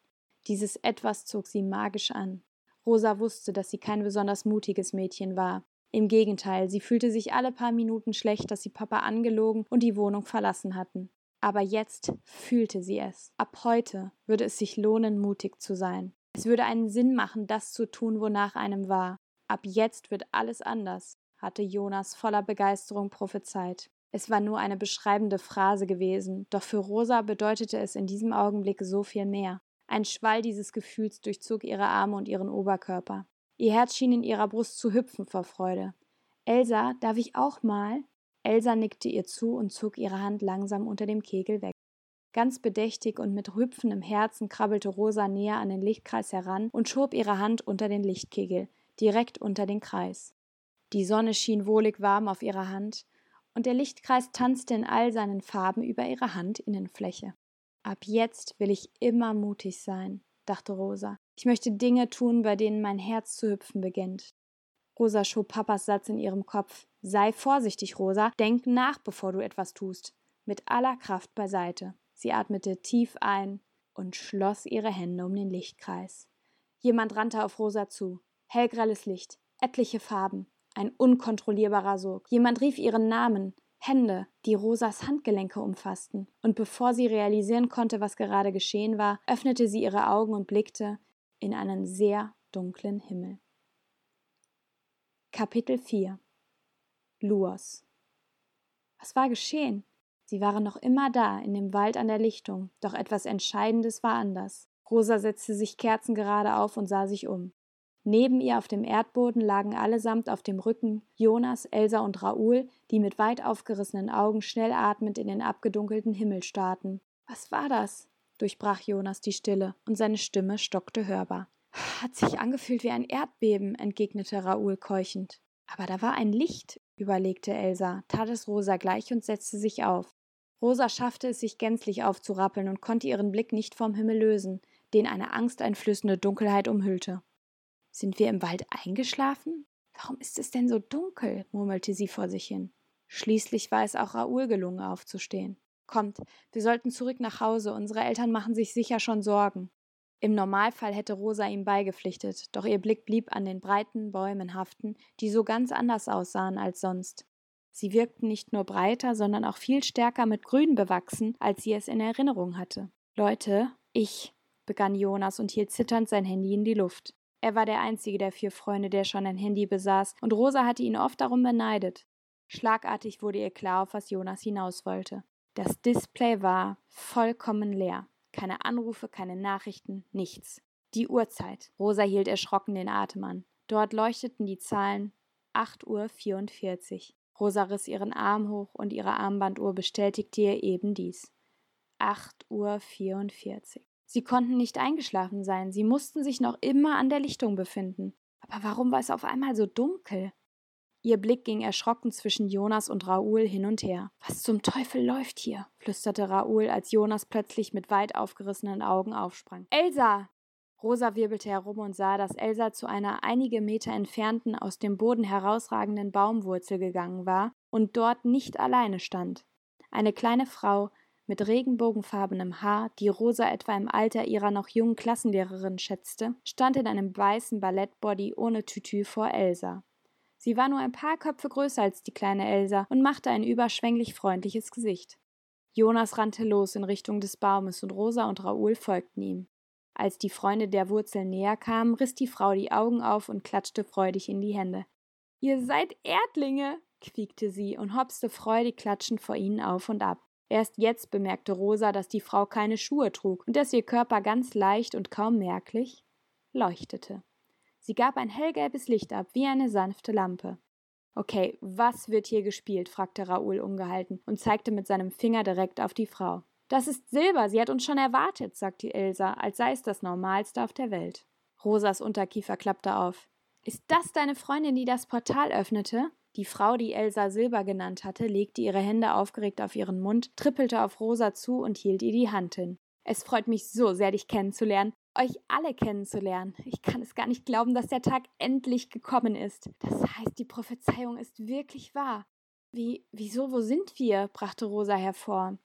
B: Dieses Etwas zog sie magisch an. Rosa wusste, dass sie kein besonders mutiges Mädchen war. Im Gegenteil, sie fühlte sich alle paar Minuten schlecht, dass sie Papa angelogen und die Wohnung verlassen hatten. Aber jetzt fühlte sie es. Ab heute würde es sich lohnen, mutig zu sein. Es würde einen Sinn machen, das zu tun, wonach einem war. Ab jetzt wird alles anders, hatte Jonas voller Begeisterung prophezeit. Es war nur eine beschreibende Phrase gewesen, doch für Rosa bedeutete es in diesem Augenblick so viel mehr. Ein Schwall dieses Gefühls durchzog ihre Arme und ihren Oberkörper. Ihr Herz schien in ihrer Brust zu hüpfen vor Freude. Elsa, darf ich auch mal? Elsa nickte ihr zu und zog ihre Hand langsam unter dem Kegel weg. Ganz bedächtig und mit hüpfendem Herzen krabbelte Rosa näher an den Lichtkreis heran und schob ihre Hand unter den Lichtkegel, direkt unter den Kreis. Die Sonne schien wohlig warm auf ihrer Hand, und der Lichtkreis tanzte in all seinen Farben über ihre Handinnenfläche. Ab jetzt will ich immer mutig sein, dachte Rosa. Ich möchte Dinge tun, bei denen mein Herz zu hüpfen beginnt. Rosa schob Papas Satz in ihrem Kopf. Sei vorsichtig, Rosa, denk nach, bevor du etwas tust. Mit aller Kraft beiseite. Sie atmete tief ein und schloss ihre Hände um den Lichtkreis. Jemand rannte auf Rosa zu. Hellgrelles Licht, etliche Farben, ein unkontrollierbarer Sog. Jemand rief ihren Namen, Hände, die Rosas Handgelenke umfassten. Und bevor sie realisieren konnte, was gerade geschehen war, öffnete sie ihre Augen und blickte in einen sehr dunklen Himmel. Kapitel 4 Luos Was war geschehen? Sie waren noch immer da, in dem Wald an der Lichtung, doch etwas Entscheidendes war anders. Rosa setzte sich kerzengerade auf und sah sich um. Neben ihr auf dem Erdboden lagen allesamt auf dem Rücken Jonas, Elsa und Raoul, die mit weit aufgerissenen Augen schnell atmend in den abgedunkelten Himmel starrten. Was war das? durchbrach Jonas die Stille, und seine Stimme stockte hörbar. Hat sich angefühlt wie ein Erdbeben, entgegnete Raoul keuchend. Aber da war ein Licht, überlegte Elsa, tat es Rosa gleich und setzte sich auf. Rosa schaffte es, sich gänzlich aufzurappeln und konnte ihren Blick nicht vom Himmel lösen, den eine angsteinflößende Dunkelheit umhüllte. Sind wir im Wald eingeschlafen? Warum ist es denn so dunkel? murmelte sie vor sich hin. Schließlich war es auch Raoul gelungen, aufzustehen. Kommt, wir sollten zurück nach Hause, unsere Eltern machen sich sicher schon Sorgen. Im Normalfall hätte Rosa ihm beigepflichtet, doch ihr Blick blieb an den breiten Bäumen haften, die so ganz anders aussahen als sonst. Sie wirkten nicht nur breiter, sondern auch viel stärker mit Grün bewachsen, als sie es in Erinnerung hatte. Leute, ich, begann Jonas und hielt zitternd sein Handy in die Luft. Er war der einzige der vier Freunde, der schon ein Handy besaß, und Rosa hatte ihn oft darum beneidet. Schlagartig wurde ihr klar, auf was Jonas hinaus wollte. Das Display war vollkommen leer. Keine Anrufe, keine Nachrichten, nichts. Die Uhrzeit. Rosa hielt erschrocken den Atem an. Dort leuchteten die Zahlen 8.44 Uhr. Rosa riss ihren Arm hoch und ihre Armbanduhr bestätigte ihr eben dies. 8.44 Uhr. Sie konnten nicht eingeschlafen sein, sie mussten sich noch immer an der Lichtung befinden. Aber warum war es auf einmal so dunkel? Ihr Blick ging erschrocken zwischen Jonas und Raoul hin und her. Was zum Teufel läuft hier? flüsterte Raoul, als Jonas plötzlich mit weit aufgerissenen Augen aufsprang. Elsa! Rosa wirbelte herum und sah, dass Elsa zu einer einige Meter entfernten, aus dem Boden herausragenden Baumwurzel gegangen war und dort nicht alleine stand. Eine kleine Frau mit regenbogenfarbenem Haar, die Rosa etwa im Alter ihrer noch jungen Klassenlehrerin schätzte, stand in einem weißen Ballettbody ohne Tütü vor Elsa. Sie war nur ein paar Köpfe größer als die kleine Elsa und machte ein überschwänglich freundliches Gesicht. Jonas rannte los in Richtung des Baumes und Rosa und Raoul folgten ihm. Als die Freunde der Wurzel näher kamen, riss die Frau die Augen auf und klatschte freudig in die Hände. Ihr seid Erdlinge, quiekte sie und hopste freudig klatschend vor ihnen auf und ab. Erst jetzt bemerkte Rosa, dass die Frau keine Schuhe trug und dass ihr Körper ganz leicht und kaum merklich leuchtete. Sie gab ein hellgelbes Licht ab, wie eine sanfte Lampe. Okay, was wird hier gespielt? fragte Raoul ungehalten und zeigte mit seinem Finger direkt auf die Frau. Das ist Silber, sie hat uns schon erwartet, sagte Elsa, als sei es das Normalste auf der Welt. Rosas Unterkiefer klappte auf. Ist das deine Freundin, die das Portal öffnete? Die Frau, die Elsa Silber genannt hatte, legte ihre Hände aufgeregt auf ihren Mund, trippelte auf Rosa zu und hielt ihr die Hand hin. Es freut mich so sehr, dich kennenzulernen euch alle kennenzulernen. Ich kann es gar nicht glauben, dass der Tag endlich gekommen ist. Das heißt, die Prophezeiung ist wirklich wahr. Wie, wieso, wo sind wir? brachte Rosa hervor,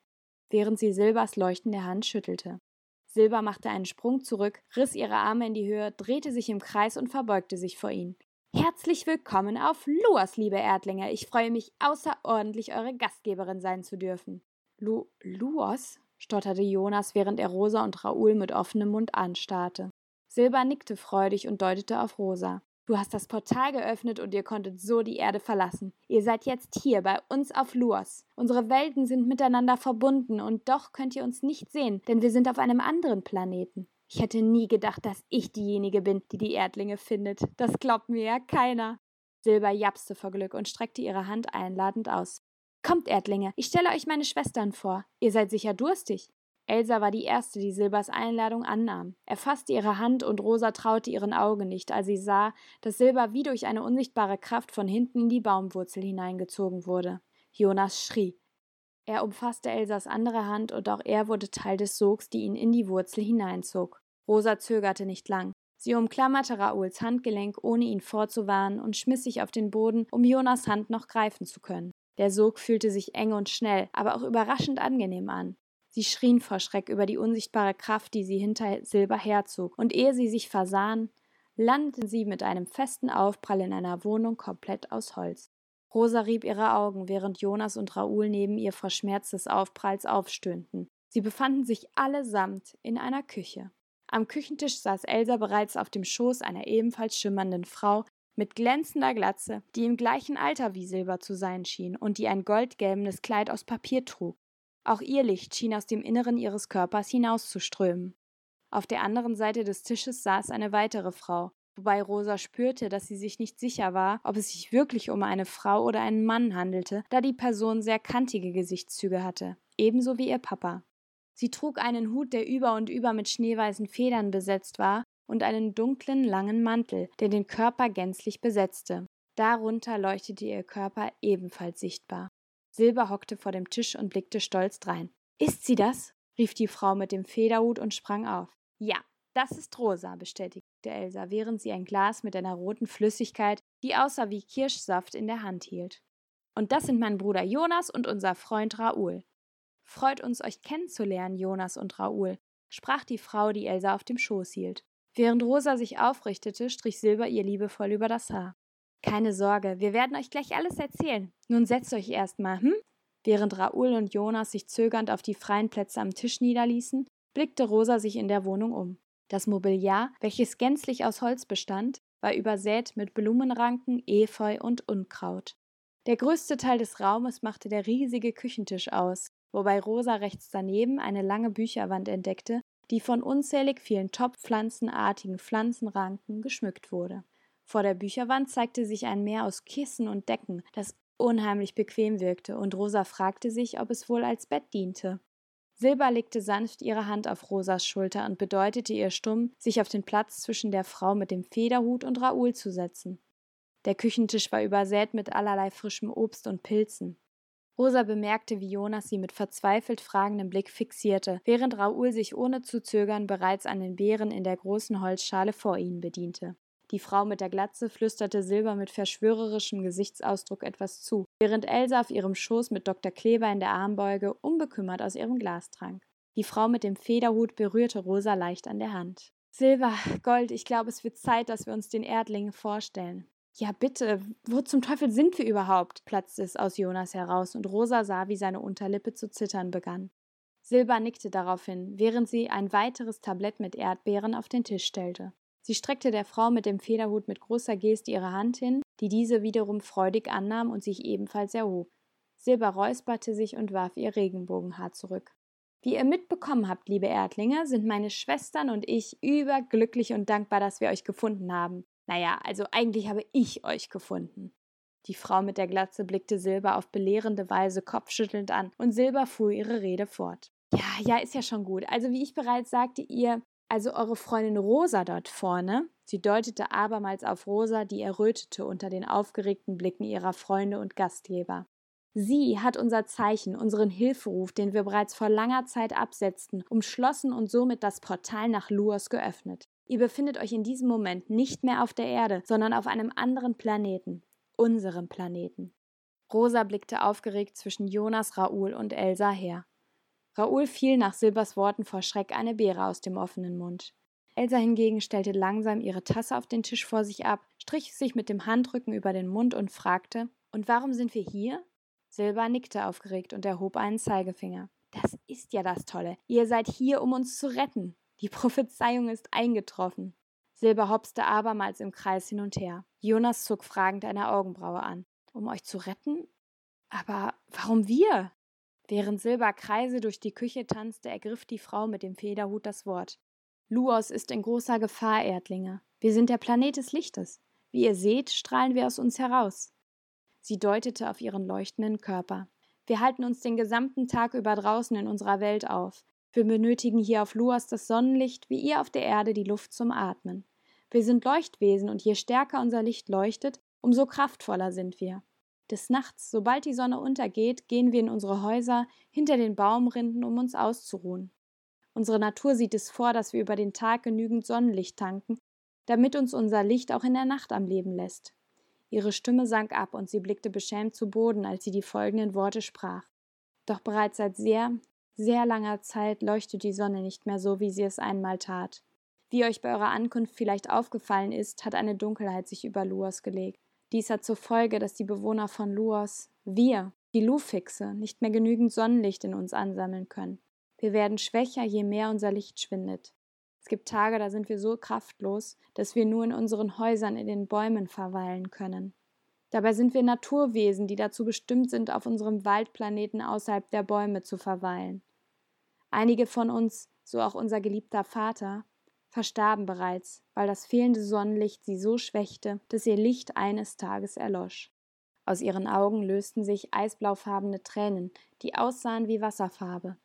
B: während sie Silbers leuchtende Hand schüttelte. Silber machte einen Sprung zurück, riss ihre Arme in die Höhe, drehte sich im Kreis und verbeugte sich vor ihn. Herzlich willkommen auf Luas, liebe Erdlinge. Ich freue mich außerordentlich, eure Gastgeberin sein zu dürfen. Lu Luos? Stotterte Jonas, während er Rosa und Raoul mit offenem Mund anstarrte. Silber nickte freudig und deutete auf Rosa. Du hast das Portal geöffnet und ihr konntet so die Erde verlassen. Ihr seid jetzt hier bei uns auf Luos. Unsere Welten sind miteinander verbunden und doch könnt ihr uns nicht sehen, denn wir sind auf einem anderen Planeten. Ich hätte nie gedacht, dass ich diejenige bin, die die Erdlinge findet. Das glaubt mir ja keiner. Silber japste vor Glück und streckte ihre Hand einladend aus. Kommt, Erdlinge, ich stelle euch meine Schwestern vor. Ihr seid sicher durstig. Elsa war die erste, die Silbers Einladung annahm. Er fasste ihre Hand und Rosa traute ihren Augen nicht, als sie sah, dass Silber wie durch eine unsichtbare Kraft von hinten in die Baumwurzel hineingezogen wurde. Jonas schrie. Er umfasste Elsas andere Hand und auch er wurde Teil des Sogs, die ihn in die Wurzel hineinzog. Rosa zögerte nicht lang. Sie umklammerte Raouls Handgelenk, ohne ihn vorzuwarnen, und schmiss sich auf den Boden, um Jonas Hand noch greifen zu können. Der Sog fühlte sich eng und schnell, aber auch überraschend angenehm an. Sie schrien vor Schreck über die unsichtbare Kraft, die sie hinter Silber herzog, und ehe sie sich versahen, landeten sie mit einem festen Aufprall in einer Wohnung komplett aus Holz. Rosa rieb ihre Augen, während Jonas und Raoul neben ihr vor Schmerz des Aufpralls aufstöhnten. Sie befanden sich allesamt in einer Küche. Am Küchentisch saß Elsa bereits auf dem Schoß einer ebenfalls schimmernden Frau, mit glänzender Glatze, die im gleichen Alter wie Silber zu sein schien und die ein goldgelbenes Kleid aus Papier trug. Auch ihr Licht schien aus dem Inneren ihres Körpers hinauszuströmen. Auf der anderen Seite des Tisches saß eine weitere Frau, wobei Rosa spürte, dass sie sich nicht sicher war, ob es sich wirklich um eine Frau oder einen Mann handelte, da die Person sehr kantige Gesichtszüge hatte, ebenso wie ihr Papa. Sie trug einen Hut, der über und über mit schneeweißen Federn besetzt war und einen dunklen, langen Mantel, der den Körper gänzlich besetzte. Darunter leuchtete ihr Körper ebenfalls sichtbar. Silber hockte vor dem Tisch und blickte stolz drein. Ist sie das? rief die Frau mit dem Federhut und sprang auf. Ja, Das ist rosa, bestätigte Elsa, während sie ein Glas mit einer roten Flüssigkeit, die aussah wie Kirschsaft, in der Hand hielt. Und das sind mein Bruder Jonas und unser Freund Raoul. Freut uns, euch kennenzulernen, Jonas und Raoul, sprach die Frau, die Elsa auf dem Schoß hielt. Während Rosa sich aufrichtete, strich Silber ihr liebevoll über das Haar. Keine Sorge, wir werden euch gleich alles erzählen. Nun setzt euch erstmal, hm? Während Raoul und Jonas sich zögernd auf die freien Plätze am Tisch niederließen, blickte Rosa sich in der Wohnung um. Das Mobiliar, welches gänzlich aus Holz bestand, war übersät mit Blumenranken, Efeu und Unkraut. Der größte Teil des Raumes machte der riesige Küchentisch aus, wobei Rosa rechts daneben eine lange Bücherwand entdeckte, die von unzählig vielen topfpflanzenartigen Pflanzenranken geschmückt wurde. Vor der Bücherwand zeigte sich ein Meer aus Kissen und Decken, das unheimlich bequem wirkte, und Rosa fragte sich, ob es wohl als Bett diente. Silber legte sanft ihre Hand auf Rosas Schulter und bedeutete ihr stumm, sich auf den Platz zwischen der Frau mit dem Federhut und Raoul zu setzen. Der Küchentisch war übersät mit allerlei frischem Obst und Pilzen. Rosa bemerkte, wie Jonas sie mit verzweifelt fragendem Blick fixierte, während Raoul sich ohne zu zögern bereits an den Beeren in der großen Holzschale vor ihnen bediente. Die Frau mit der Glatze flüsterte Silber mit verschwörerischem Gesichtsausdruck etwas zu, während Elsa auf ihrem Schoß mit Dr. Kleber in der Armbeuge unbekümmert aus ihrem Glas trank. Die Frau mit dem Federhut berührte Rosa leicht an der Hand. Silber, Gold, ich glaube, es wird Zeit, dass wir uns den Erdlingen vorstellen. Ja, bitte, wo zum Teufel sind wir überhaupt? platzte es aus Jonas heraus, und Rosa sah, wie seine Unterlippe zu zittern begann. Silber nickte daraufhin, während sie ein weiteres Tablett mit Erdbeeren auf den Tisch stellte. Sie streckte der Frau mit dem Federhut mit großer Geste ihre Hand hin, die diese wiederum freudig annahm und sich ebenfalls erhob. Silber räusperte sich und warf ihr Regenbogenhaar zurück. Wie ihr mitbekommen habt, liebe Erdlinge, sind meine Schwestern und ich überglücklich und dankbar, dass wir euch gefunden haben. Naja, also eigentlich habe ich euch gefunden. Die Frau mit der Glatze blickte Silber auf belehrende Weise kopfschüttelnd an, und Silber fuhr ihre Rede fort. Ja, ja, ist ja schon gut. Also wie ich bereits sagte, ihr, also eure Freundin Rosa dort vorne, sie deutete abermals auf Rosa, die errötete unter den aufgeregten Blicken ihrer Freunde und Gastgeber. Sie hat unser Zeichen, unseren Hilferuf, den wir bereits vor langer Zeit absetzten, umschlossen und somit das Portal nach Luos geöffnet. Ihr befindet euch in diesem Moment nicht mehr auf der Erde, sondern auf einem anderen Planeten, unserem Planeten. Rosa blickte aufgeregt zwischen Jonas, Raoul und Elsa her. Raoul fiel nach Silbers Worten vor Schreck eine Beere aus dem offenen Mund. Elsa hingegen stellte langsam ihre Tasse auf den Tisch vor sich ab, strich sich mit dem Handrücken über den Mund und fragte: Und warum sind wir hier? Silber nickte aufgeregt und erhob einen Zeigefinger. Das ist ja das Tolle. Ihr seid hier, um uns zu retten. Die Prophezeiung ist eingetroffen. Silber hopste abermals im Kreis hin und her. Jonas zog fragend eine Augenbraue an. Um euch zu retten? Aber warum wir? Während Silber Kreise durch die Küche tanzte, ergriff die Frau mit dem Federhut das Wort. Luos ist in großer Gefahr, Erdlinge. Wir sind der Planet des Lichtes. Wie ihr seht, strahlen wir aus uns heraus. Sie deutete auf ihren leuchtenden Körper. Wir halten uns den gesamten Tag über draußen in unserer Welt auf. Wir benötigen hier auf Luas das Sonnenlicht, wie ihr auf der Erde die Luft zum Atmen. Wir sind Leuchtwesen und je stärker unser Licht leuchtet, umso kraftvoller sind wir. Des Nachts, sobald die Sonne untergeht, gehen wir in unsere Häuser hinter den Baumrinden, um uns auszuruhen. Unsere Natur sieht es vor, dass wir über den Tag genügend Sonnenlicht tanken, damit uns unser Licht auch in der Nacht am Leben lässt. Ihre Stimme sank ab und sie blickte beschämt zu Boden, als sie die folgenden Worte sprach. Doch bereits seit sehr, sehr langer Zeit leuchtet die Sonne nicht mehr so, wie sie es einmal tat. Wie euch bei eurer Ankunft vielleicht aufgefallen ist, hat eine Dunkelheit sich über Luos gelegt. Dies hat zur Folge, dass die Bewohner von Luos, wir, die Lufixe, nicht mehr genügend Sonnenlicht in uns ansammeln können. Wir werden schwächer, je mehr unser Licht schwindet. Es gibt Tage, da sind wir so kraftlos, dass wir nur in unseren Häusern in den Bäumen verweilen können. Dabei sind wir Naturwesen, die dazu bestimmt sind, auf unserem Waldplaneten außerhalb der Bäume zu verweilen. Einige von uns, so auch unser geliebter Vater, verstarben bereits, weil das fehlende Sonnenlicht sie so schwächte, dass ihr Licht eines Tages erlosch. Aus ihren Augen lösten sich eisblaufarbene Tränen, die aussahen wie Wasserfarbe.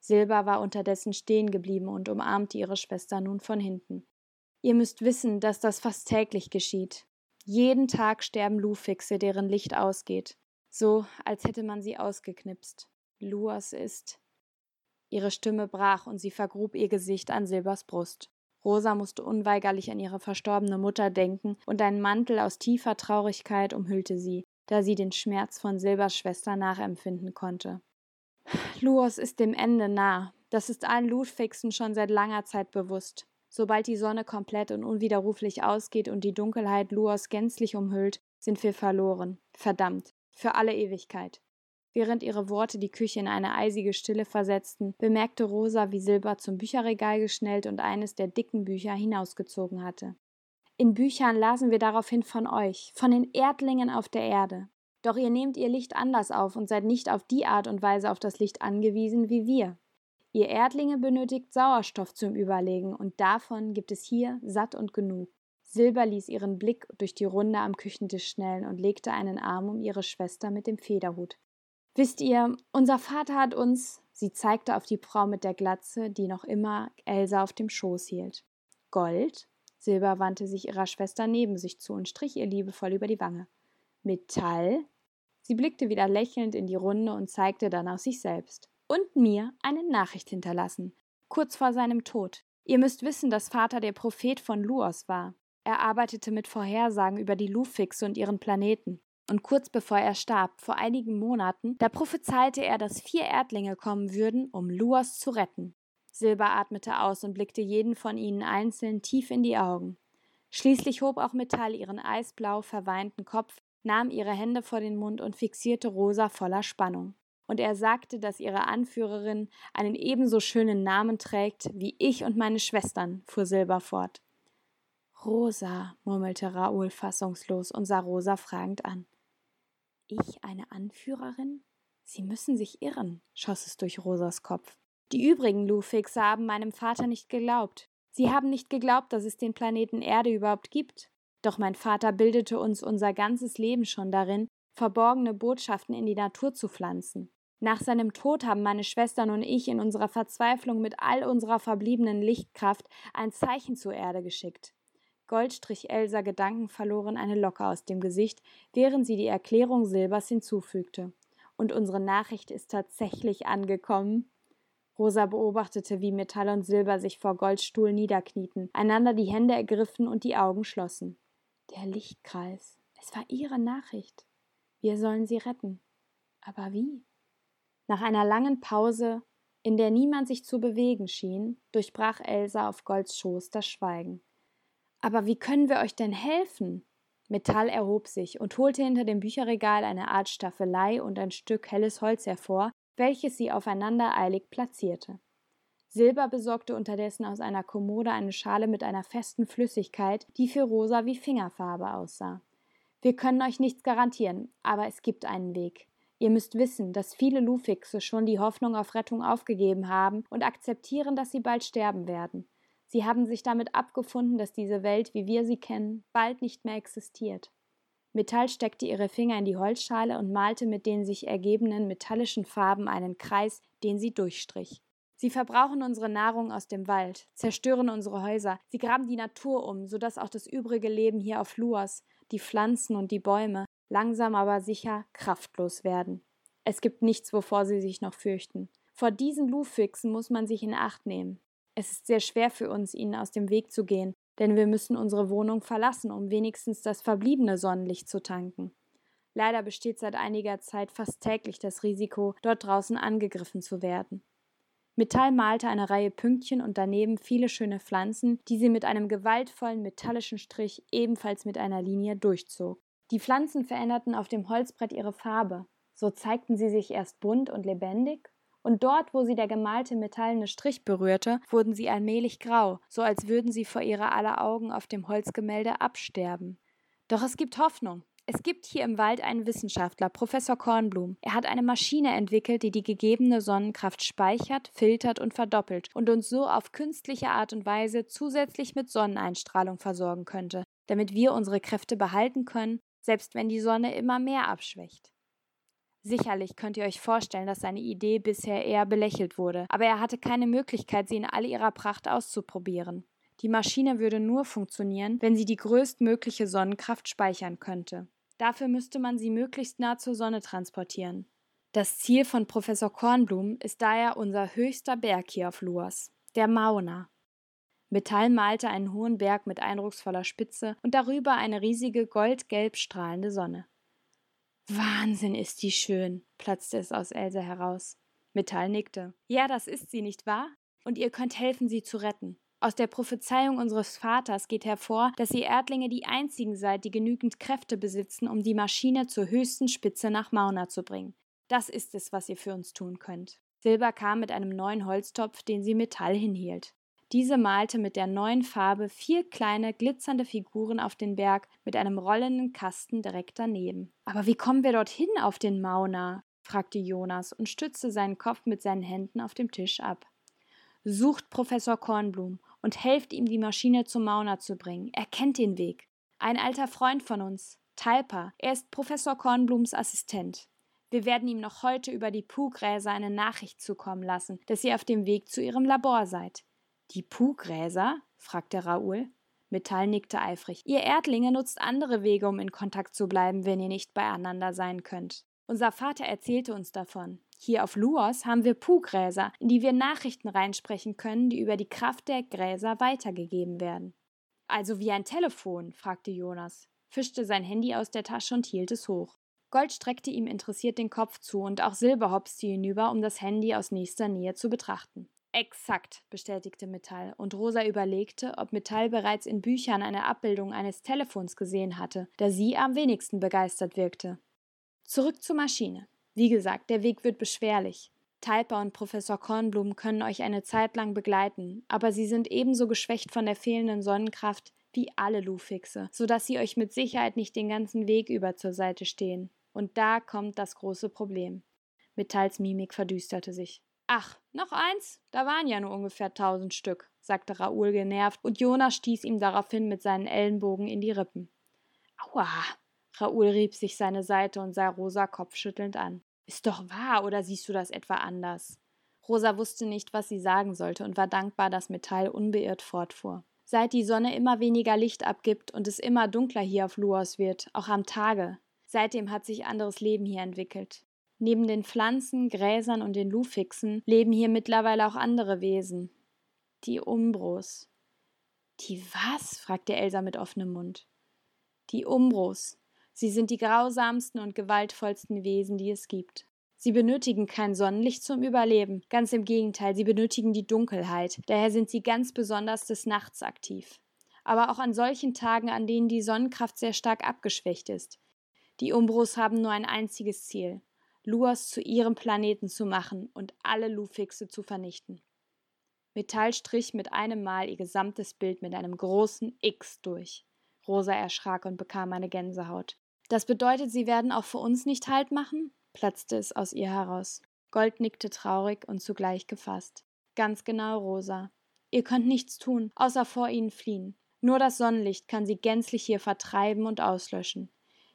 B: Silber war unterdessen stehen geblieben und umarmte ihre Schwester nun von hinten. Ihr müsst wissen, dass das fast täglich geschieht. Jeden Tag sterben Lufixe, deren Licht ausgeht, so als hätte man sie ausgeknipst. Luas ist. Ihre Stimme brach und sie vergrub ihr Gesicht an Silbers Brust. Rosa musste unweigerlich an ihre verstorbene Mutter denken, und ein Mantel aus tiefer Traurigkeit umhüllte sie, da sie den Schmerz von Silbers Schwester nachempfinden konnte. Luos ist dem Ende nah. Das ist allen Ludfixen schon seit langer Zeit bewusst. Sobald die Sonne komplett und unwiderruflich ausgeht und die Dunkelheit Luos gänzlich umhüllt, sind wir verloren. Verdammt. Für alle Ewigkeit. Während ihre Worte die Küche in eine eisige Stille versetzten, bemerkte Rosa, wie Silber zum Bücherregal geschnellt und eines der dicken Bücher hinausgezogen hatte. In Büchern lasen wir daraufhin von euch, von den Erdlingen auf der Erde. Doch ihr nehmt ihr Licht anders auf und seid nicht auf die Art und Weise auf das Licht angewiesen wie wir. Ihr Erdlinge benötigt Sauerstoff zum Überlegen und davon gibt es hier satt und genug. Silber ließ ihren Blick durch die Runde am Küchentisch schnellen und legte einen Arm um ihre Schwester mit dem Federhut. Wisst ihr, unser Vater hat uns, sie zeigte auf die Frau mit der Glatze, die noch immer Elsa auf dem Schoß hielt. Gold? Silber wandte sich ihrer Schwester neben sich zu und strich ihr liebevoll über die Wange. Metall? Sie blickte wieder lächelnd in die Runde und zeigte dann auf sich selbst. Und mir eine Nachricht hinterlassen, kurz vor seinem Tod. Ihr müsst wissen, dass Vater der Prophet von Luos war. Er arbeitete mit Vorhersagen über die Lufixe und ihren Planeten. Und kurz bevor er starb, vor einigen Monaten, da prophezeite er, dass vier Erdlinge kommen würden, um Luas zu retten. Silber atmete aus und blickte jeden von ihnen einzeln tief in die Augen. Schließlich hob auch Metall ihren eisblau verweinten Kopf, nahm ihre Hände vor den Mund und fixierte Rosa voller Spannung. Und er sagte, dass ihre Anführerin einen ebenso schönen Namen trägt wie ich und meine Schwestern, fuhr Silber fort. Rosa, murmelte Raoul fassungslos und sah Rosa fragend an. Ich eine Anführerin? Sie müssen sich irren, schoss es durch Rosas Kopf. Die übrigen Lufix haben meinem Vater nicht geglaubt. Sie haben nicht geglaubt, dass es den Planeten Erde überhaupt gibt. Doch mein Vater bildete uns unser ganzes Leben schon darin, verborgene Botschaften in die Natur zu pflanzen. Nach seinem Tod haben meine Schwestern und ich in unserer Verzweiflung mit all unserer verbliebenen Lichtkraft ein Zeichen zur Erde geschickt. Gold strich Elsa gedankenverloren eine Locke aus dem Gesicht, während sie die Erklärung Silbers hinzufügte. Und unsere Nachricht ist tatsächlich angekommen. Rosa beobachtete, wie Metall und Silber sich vor Goldstuhl niederknieten, einander die Hände ergriffen und die Augen schlossen. Der Lichtkreis. Es war ihre Nachricht. Wir sollen sie retten. Aber wie? Nach einer langen Pause, in der niemand sich zu bewegen schien, durchbrach Elsa auf Golds Schoß das Schweigen. Aber wie können wir euch denn helfen? Metall erhob sich und holte hinter dem Bücherregal eine Art Staffelei und ein Stück helles Holz hervor, welches sie aufeinander eilig platzierte. Silber besorgte unterdessen aus einer Kommode eine Schale mit einer festen Flüssigkeit, die für Rosa wie Fingerfarbe aussah. Wir können euch nichts garantieren, aber es gibt einen Weg. Ihr müsst wissen, dass viele Lufixe schon die Hoffnung auf Rettung aufgegeben haben und akzeptieren, dass sie bald sterben werden. Sie haben sich damit abgefunden, dass diese Welt, wie wir sie kennen, bald nicht mehr existiert. Metall steckte ihre Finger in die Holzschale und malte mit den sich ergebenen metallischen Farben einen Kreis, den sie durchstrich. Sie verbrauchen unsere Nahrung aus dem Wald, zerstören unsere Häuser, sie graben die Natur um, sodass auch das übrige Leben hier auf Luas, die Pflanzen und die Bäume, langsam aber sicher kraftlos werden. Es gibt nichts, wovor sie sich noch fürchten. Vor diesen Lufixen muss man sich in Acht nehmen. Es ist sehr schwer für uns, ihnen aus dem Weg zu gehen, denn wir müssen unsere Wohnung verlassen, um wenigstens das verbliebene Sonnenlicht zu tanken. Leider besteht seit einiger Zeit fast täglich das Risiko, dort draußen angegriffen zu werden. Metall malte eine Reihe Pünktchen und daneben viele schöne Pflanzen, die sie mit einem gewaltvollen metallischen Strich ebenfalls mit einer Linie durchzog. Die Pflanzen veränderten auf dem Holzbrett ihre Farbe. So zeigten sie sich erst bunt und lebendig und dort, wo sie der gemalte metallene Strich berührte, wurden sie allmählich grau, so als würden sie vor ihrer aller Augen auf dem Holzgemälde absterben. Doch es gibt Hoffnung. Es gibt hier im Wald einen Wissenschaftler, Professor Kornblum. Er hat eine Maschine entwickelt, die die gegebene Sonnenkraft speichert, filtert und verdoppelt und uns so auf künstliche Art und Weise zusätzlich mit Sonneneinstrahlung versorgen könnte, damit wir unsere Kräfte behalten können, selbst wenn die Sonne immer mehr abschwächt. Sicherlich könnt ihr euch vorstellen, dass seine Idee bisher eher belächelt wurde, aber er hatte keine Möglichkeit, sie in all ihrer Pracht auszuprobieren. Die Maschine würde nur funktionieren, wenn sie die größtmögliche Sonnenkraft speichern könnte. Dafür müsste man sie möglichst nah zur Sonne transportieren. Das Ziel von Professor Kornblum ist daher unser höchster Berg hier auf Luas, der Mauna. Metall malte einen hohen Berg mit eindrucksvoller Spitze und darüber eine riesige goldgelb strahlende Sonne. Wahnsinn ist die schön, platzte es aus Else heraus. Metall nickte. Ja, das ist sie, nicht wahr? Und ihr könnt helfen, sie zu retten. Aus der Prophezeiung unseres Vaters geht hervor, dass ihr Erdlinge die einzigen seid, die genügend Kräfte besitzen, um die Maschine zur höchsten Spitze nach Mauna zu bringen. Das ist es, was ihr für uns tun könnt. Silber kam mit einem neuen Holztopf, den sie Metall hinhielt. Diese malte mit der neuen Farbe vier kleine, glitzernde Figuren auf den Berg mit einem rollenden Kasten direkt daneben. Aber wie kommen wir dorthin auf den Mauna? fragte Jonas und stützte seinen Kopf mit seinen Händen auf dem Tisch ab. Sucht Professor Kornblum und helft ihm, die Maschine zum Mauna zu bringen. Er kennt den Weg. Ein alter Freund von uns, Talpa, er ist Professor Kornblums Assistent. Wir werden ihm noch heute über die Puhgräser eine Nachricht zukommen lassen, dass ihr auf dem Weg zu ihrem Labor seid. Die Puhgräser? fragte Raoul. Metall nickte eifrig. Ihr Erdlinge nutzt andere Wege, um in Kontakt zu bleiben, wenn ihr nicht beieinander sein könnt. Unser Vater erzählte uns davon. Hier auf Luos haben wir Puhgräser, in die wir Nachrichten reinsprechen können, die über die Kraft der Gräser weitergegeben werden. Also wie ein Telefon? fragte Jonas, fischte sein Handy aus der Tasche und hielt es hoch. Gold streckte ihm interessiert den Kopf zu und auch Silber hopste hinüber, um das Handy aus nächster Nähe zu betrachten. Exakt, bestätigte Metall, und Rosa überlegte, ob Metall bereits in Büchern eine Abbildung eines Telefons gesehen hatte, da sie am wenigsten begeistert wirkte. Zurück zur Maschine. Wie gesagt, der Weg wird beschwerlich. Talpa und Professor Kornblum können euch eine Zeit lang begleiten, aber sie sind ebenso geschwächt von der fehlenden Sonnenkraft wie alle Lufixe, so dass sie euch mit Sicherheit nicht den ganzen Weg über zur Seite stehen. Und da kommt das große Problem. Metalls Mimik verdüsterte sich. Ach, noch eins? Da waren ja nur ungefähr tausend Stück, sagte Raoul genervt, und Jonas stieß ihm daraufhin mit seinen Ellenbogen in die Rippen. Aua! Raoul rieb sich seine Seite und sah Rosa kopfschüttelnd an. Ist doch wahr, oder siehst du das etwa anders? Rosa wusste nicht, was sie sagen sollte und war dankbar, dass Metall unbeirrt fortfuhr. Seit die Sonne immer weniger Licht abgibt und es immer dunkler hier auf Luos wird, auch am Tage, seitdem hat sich anderes Leben hier entwickelt. Neben den Pflanzen, Gräsern und den Lufixen leben hier mittlerweile auch andere Wesen. Die Umbros. Die was? fragte Elsa mit offenem Mund. Die Umbros. Sie sind die grausamsten und gewaltvollsten Wesen, die es gibt. Sie benötigen kein Sonnenlicht zum Überleben. Ganz im Gegenteil, sie benötigen die Dunkelheit. Daher sind sie ganz besonders des Nachts aktiv. Aber auch an solchen Tagen, an denen die Sonnenkraft sehr stark abgeschwächt ist. Die Umbros haben nur ein einziges Ziel: Luas zu ihrem Planeten zu machen und alle Lufixe zu vernichten. Metall strich mit einem Mal ihr gesamtes Bild mit einem großen X durch. Rosa erschrak und bekam eine Gänsehaut. Das bedeutet, sie werden auch für uns nicht Halt machen? platzte es aus ihr heraus. Gold nickte traurig und zugleich gefasst. Ganz genau, Rosa. Ihr könnt nichts tun, außer vor ihnen fliehen. Nur das Sonnenlicht kann sie gänzlich hier vertreiben und auslöschen.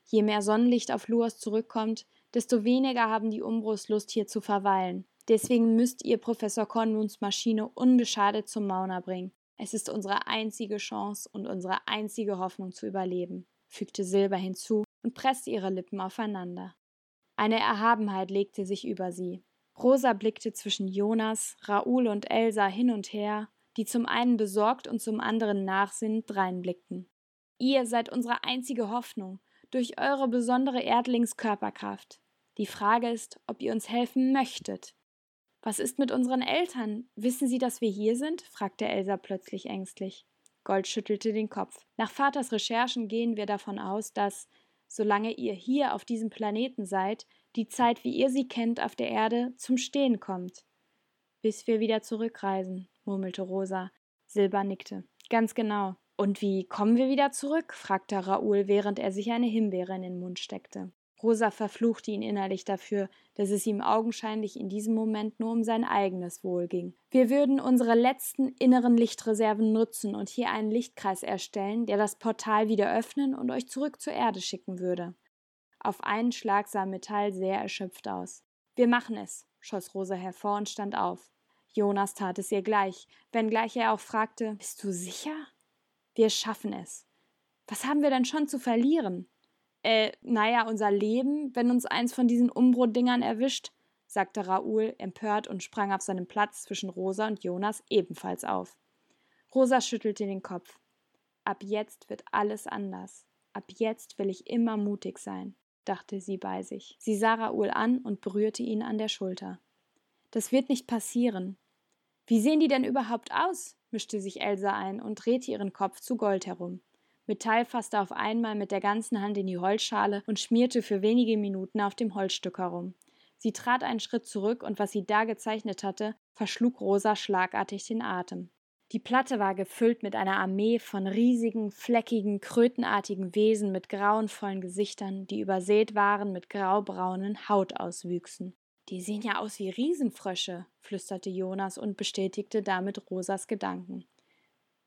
B: Je mehr Sonnenlicht auf Luas zurückkommt, desto weniger haben die Umbros Lust, hier zu verweilen. Deswegen müsst ihr Professor Conluns Maschine unbeschadet zum Mauna bringen. Es ist unsere einzige Chance und unsere einzige Hoffnung zu überleben, fügte Silber hinzu und presste ihre Lippen aufeinander. Eine Erhabenheit legte sich über sie. Rosa blickte zwischen Jonas, Raoul und Elsa hin und her, die zum einen besorgt und zum anderen nachsinnend dreinblickten. Ihr seid unsere einzige Hoffnung, durch eure besondere Erdlingskörperkraft. Die Frage ist, ob ihr uns helfen möchtet. Was ist mit unseren Eltern? Wissen sie, dass wir hier sind? fragte Elsa plötzlich ängstlich. Gold schüttelte den Kopf. Nach Vaters Recherchen gehen wir davon aus, dass, solange ihr hier auf diesem Planeten seid, die Zeit, wie ihr sie kennt, auf der Erde zum Stehen kommt. Bis wir wieder zurückreisen, murmelte Rosa. Silber nickte. Ganz genau. Und wie kommen wir wieder zurück? fragte Raoul, während er sich eine Himbeere in den Mund steckte. Rosa verfluchte ihn innerlich dafür, dass es ihm augenscheinlich in diesem Moment nur um sein eigenes Wohl ging. Wir würden unsere letzten inneren Lichtreserven nutzen und hier einen Lichtkreis erstellen, der das Portal wieder öffnen und euch zurück zur Erde schicken würde. Auf einen Schlag sah Metall sehr erschöpft aus. Wir machen es, schoss Rosa hervor und stand auf. Jonas tat es ihr gleich, wenngleich er auch fragte Bist du sicher? Wir schaffen es. Was haben wir denn schon zu verlieren? Äh, naja, unser Leben, wenn uns eins von diesen Umbro-Dingern erwischt, sagte Raoul empört und sprang auf seinem Platz zwischen Rosa und Jonas ebenfalls auf. Rosa schüttelte den Kopf. Ab jetzt wird alles anders. Ab jetzt will ich immer mutig sein, dachte sie bei sich. Sie sah Raoul an und berührte ihn an der Schulter. Das wird nicht passieren. Wie sehen die denn überhaupt aus? mischte sich Elsa ein und drehte ihren Kopf zu Gold herum. Metall fasste auf einmal mit der ganzen Hand in die Holzschale und schmierte für wenige Minuten auf dem Holzstück herum. Sie trat einen Schritt zurück und was sie da gezeichnet hatte, verschlug Rosa schlagartig den Atem. Die Platte war gefüllt mit einer Armee von riesigen, fleckigen, krötenartigen Wesen mit grauenvollen Gesichtern, die übersät waren mit graubraunen Hautauswüchsen. Die sehen ja aus wie Riesenfrösche, flüsterte Jonas und bestätigte damit Rosas Gedanken.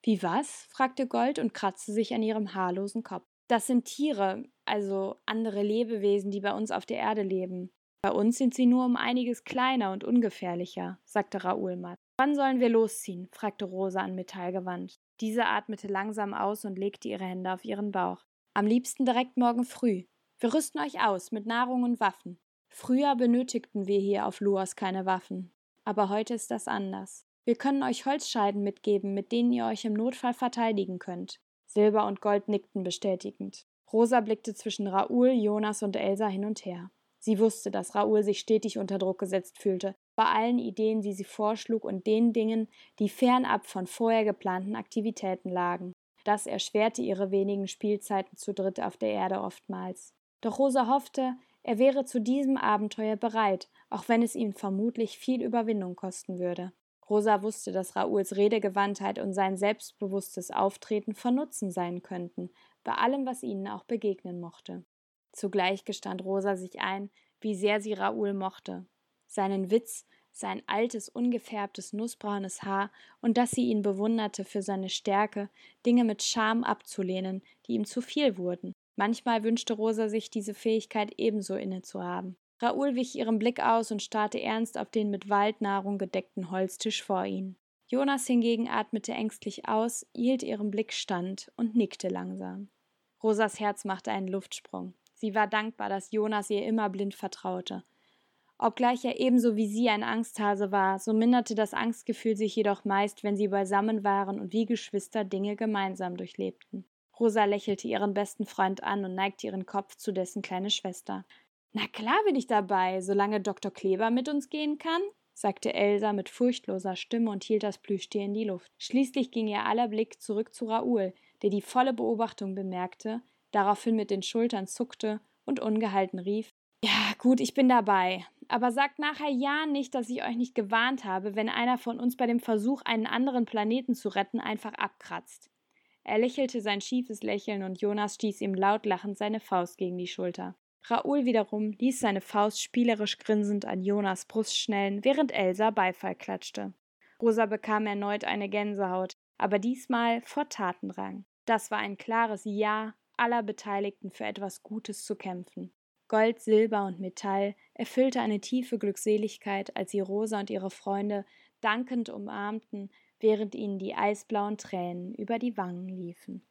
B: Wie was? fragte Gold und kratzte sich an ihrem haarlosen Kopf. Das sind Tiere, also andere Lebewesen, die bei uns auf der Erde leben. Bei uns sind sie nur um einiges kleiner und ungefährlicher, sagte Raoul matt. Wann sollen wir losziehen? fragte Rosa an Metall gewandt. Diese atmete langsam aus und legte ihre Hände auf ihren Bauch. Am liebsten direkt morgen früh. Wir rüsten euch aus mit Nahrung und Waffen. Früher benötigten wir hier auf Luas keine Waffen. Aber heute ist das anders. Wir können euch Holzscheiden mitgeben, mit denen ihr euch im Notfall verteidigen könnt. Silber und Gold nickten bestätigend. Rosa blickte zwischen Raoul, Jonas und Elsa hin und her. Sie wusste, dass Raoul sich stetig unter Druck gesetzt fühlte, bei allen Ideen, die sie vorschlug und den Dingen, die fernab von vorher geplanten Aktivitäten lagen. Das erschwerte ihre wenigen Spielzeiten zu dritt auf der Erde oftmals. Doch Rosa hoffte, er wäre zu diesem Abenteuer bereit, auch wenn es ihm vermutlich viel Überwindung kosten würde. Rosa wusste, dass Raouls Redegewandtheit und sein selbstbewusstes Auftreten von Nutzen sein könnten, bei allem, was ihnen auch begegnen mochte. Zugleich gestand Rosa sich ein, wie sehr sie Raoul mochte. Seinen Witz, sein altes, ungefärbtes, nussbraunes Haar und dass sie ihn bewunderte für seine Stärke, Dinge mit Scham abzulehnen, die ihm zu viel wurden. Manchmal wünschte Rosa sich diese Fähigkeit ebenso inne zu haben. Raoul wich ihrem Blick aus und starrte ernst auf den mit Waldnahrung gedeckten Holztisch vor ihnen. Jonas hingegen atmete ängstlich aus, hielt ihrem Blick stand und nickte langsam. Rosas Herz machte einen Luftsprung. Sie war dankbar, dass Jonas ihr immer blind vertraute. Obgleich er ebenso wie sie ein Angsthase war, so minderte das Angstgefühl sich jedoch meist, wenn sie beisammen waren und wie Geschwister Dinge gemeinsam durchlebten. Rosa lächelte ihren besten Freund an und neigte ihren Kopf zu dessen kleine Schwester. Na klar bin ich dabei, solange Dr. Kleber mit uns gehen kann, sagte Elsa mit furchtloser Stimme und hielt das Plüschtier in die Luft. Schließlich ging ihr aller Blick zurück zu Raoul, der die volle Beobachtung bemerkte, daraufhin mit den Schultern zuckte und ungehalten rief Ja, gut, ich bin dabei. Aber sagt nachher ja nicht, dass ich euch nicht gewarnt habe, wenn einer von uns bei dem Versuch, einen anderen Planeten zu retten, einfach abkratzt. Er lächelte sein schiefes Lächeln und Jonas stieß ihm laut lachend seine Faust gegen die Schulter. Raoul wiederum ließ seine Faust spielerisch grinsend an Jonas Brust schnellen, während Elsa Beifall klatschte. Rosa bekam erneut eine Gänsehaut, aber diesmal vor Tatendrang. Das war ein klares Ja aller Beteiligten für etwas Gutes zu kämpfen. Gold, Silber und Metall erfüllte eine tiefe Glückseligkeit, als sie Rosa und ihre Freunde dankend umarmten, während ihnen die eisblauen Tränen über die Wangen liefen.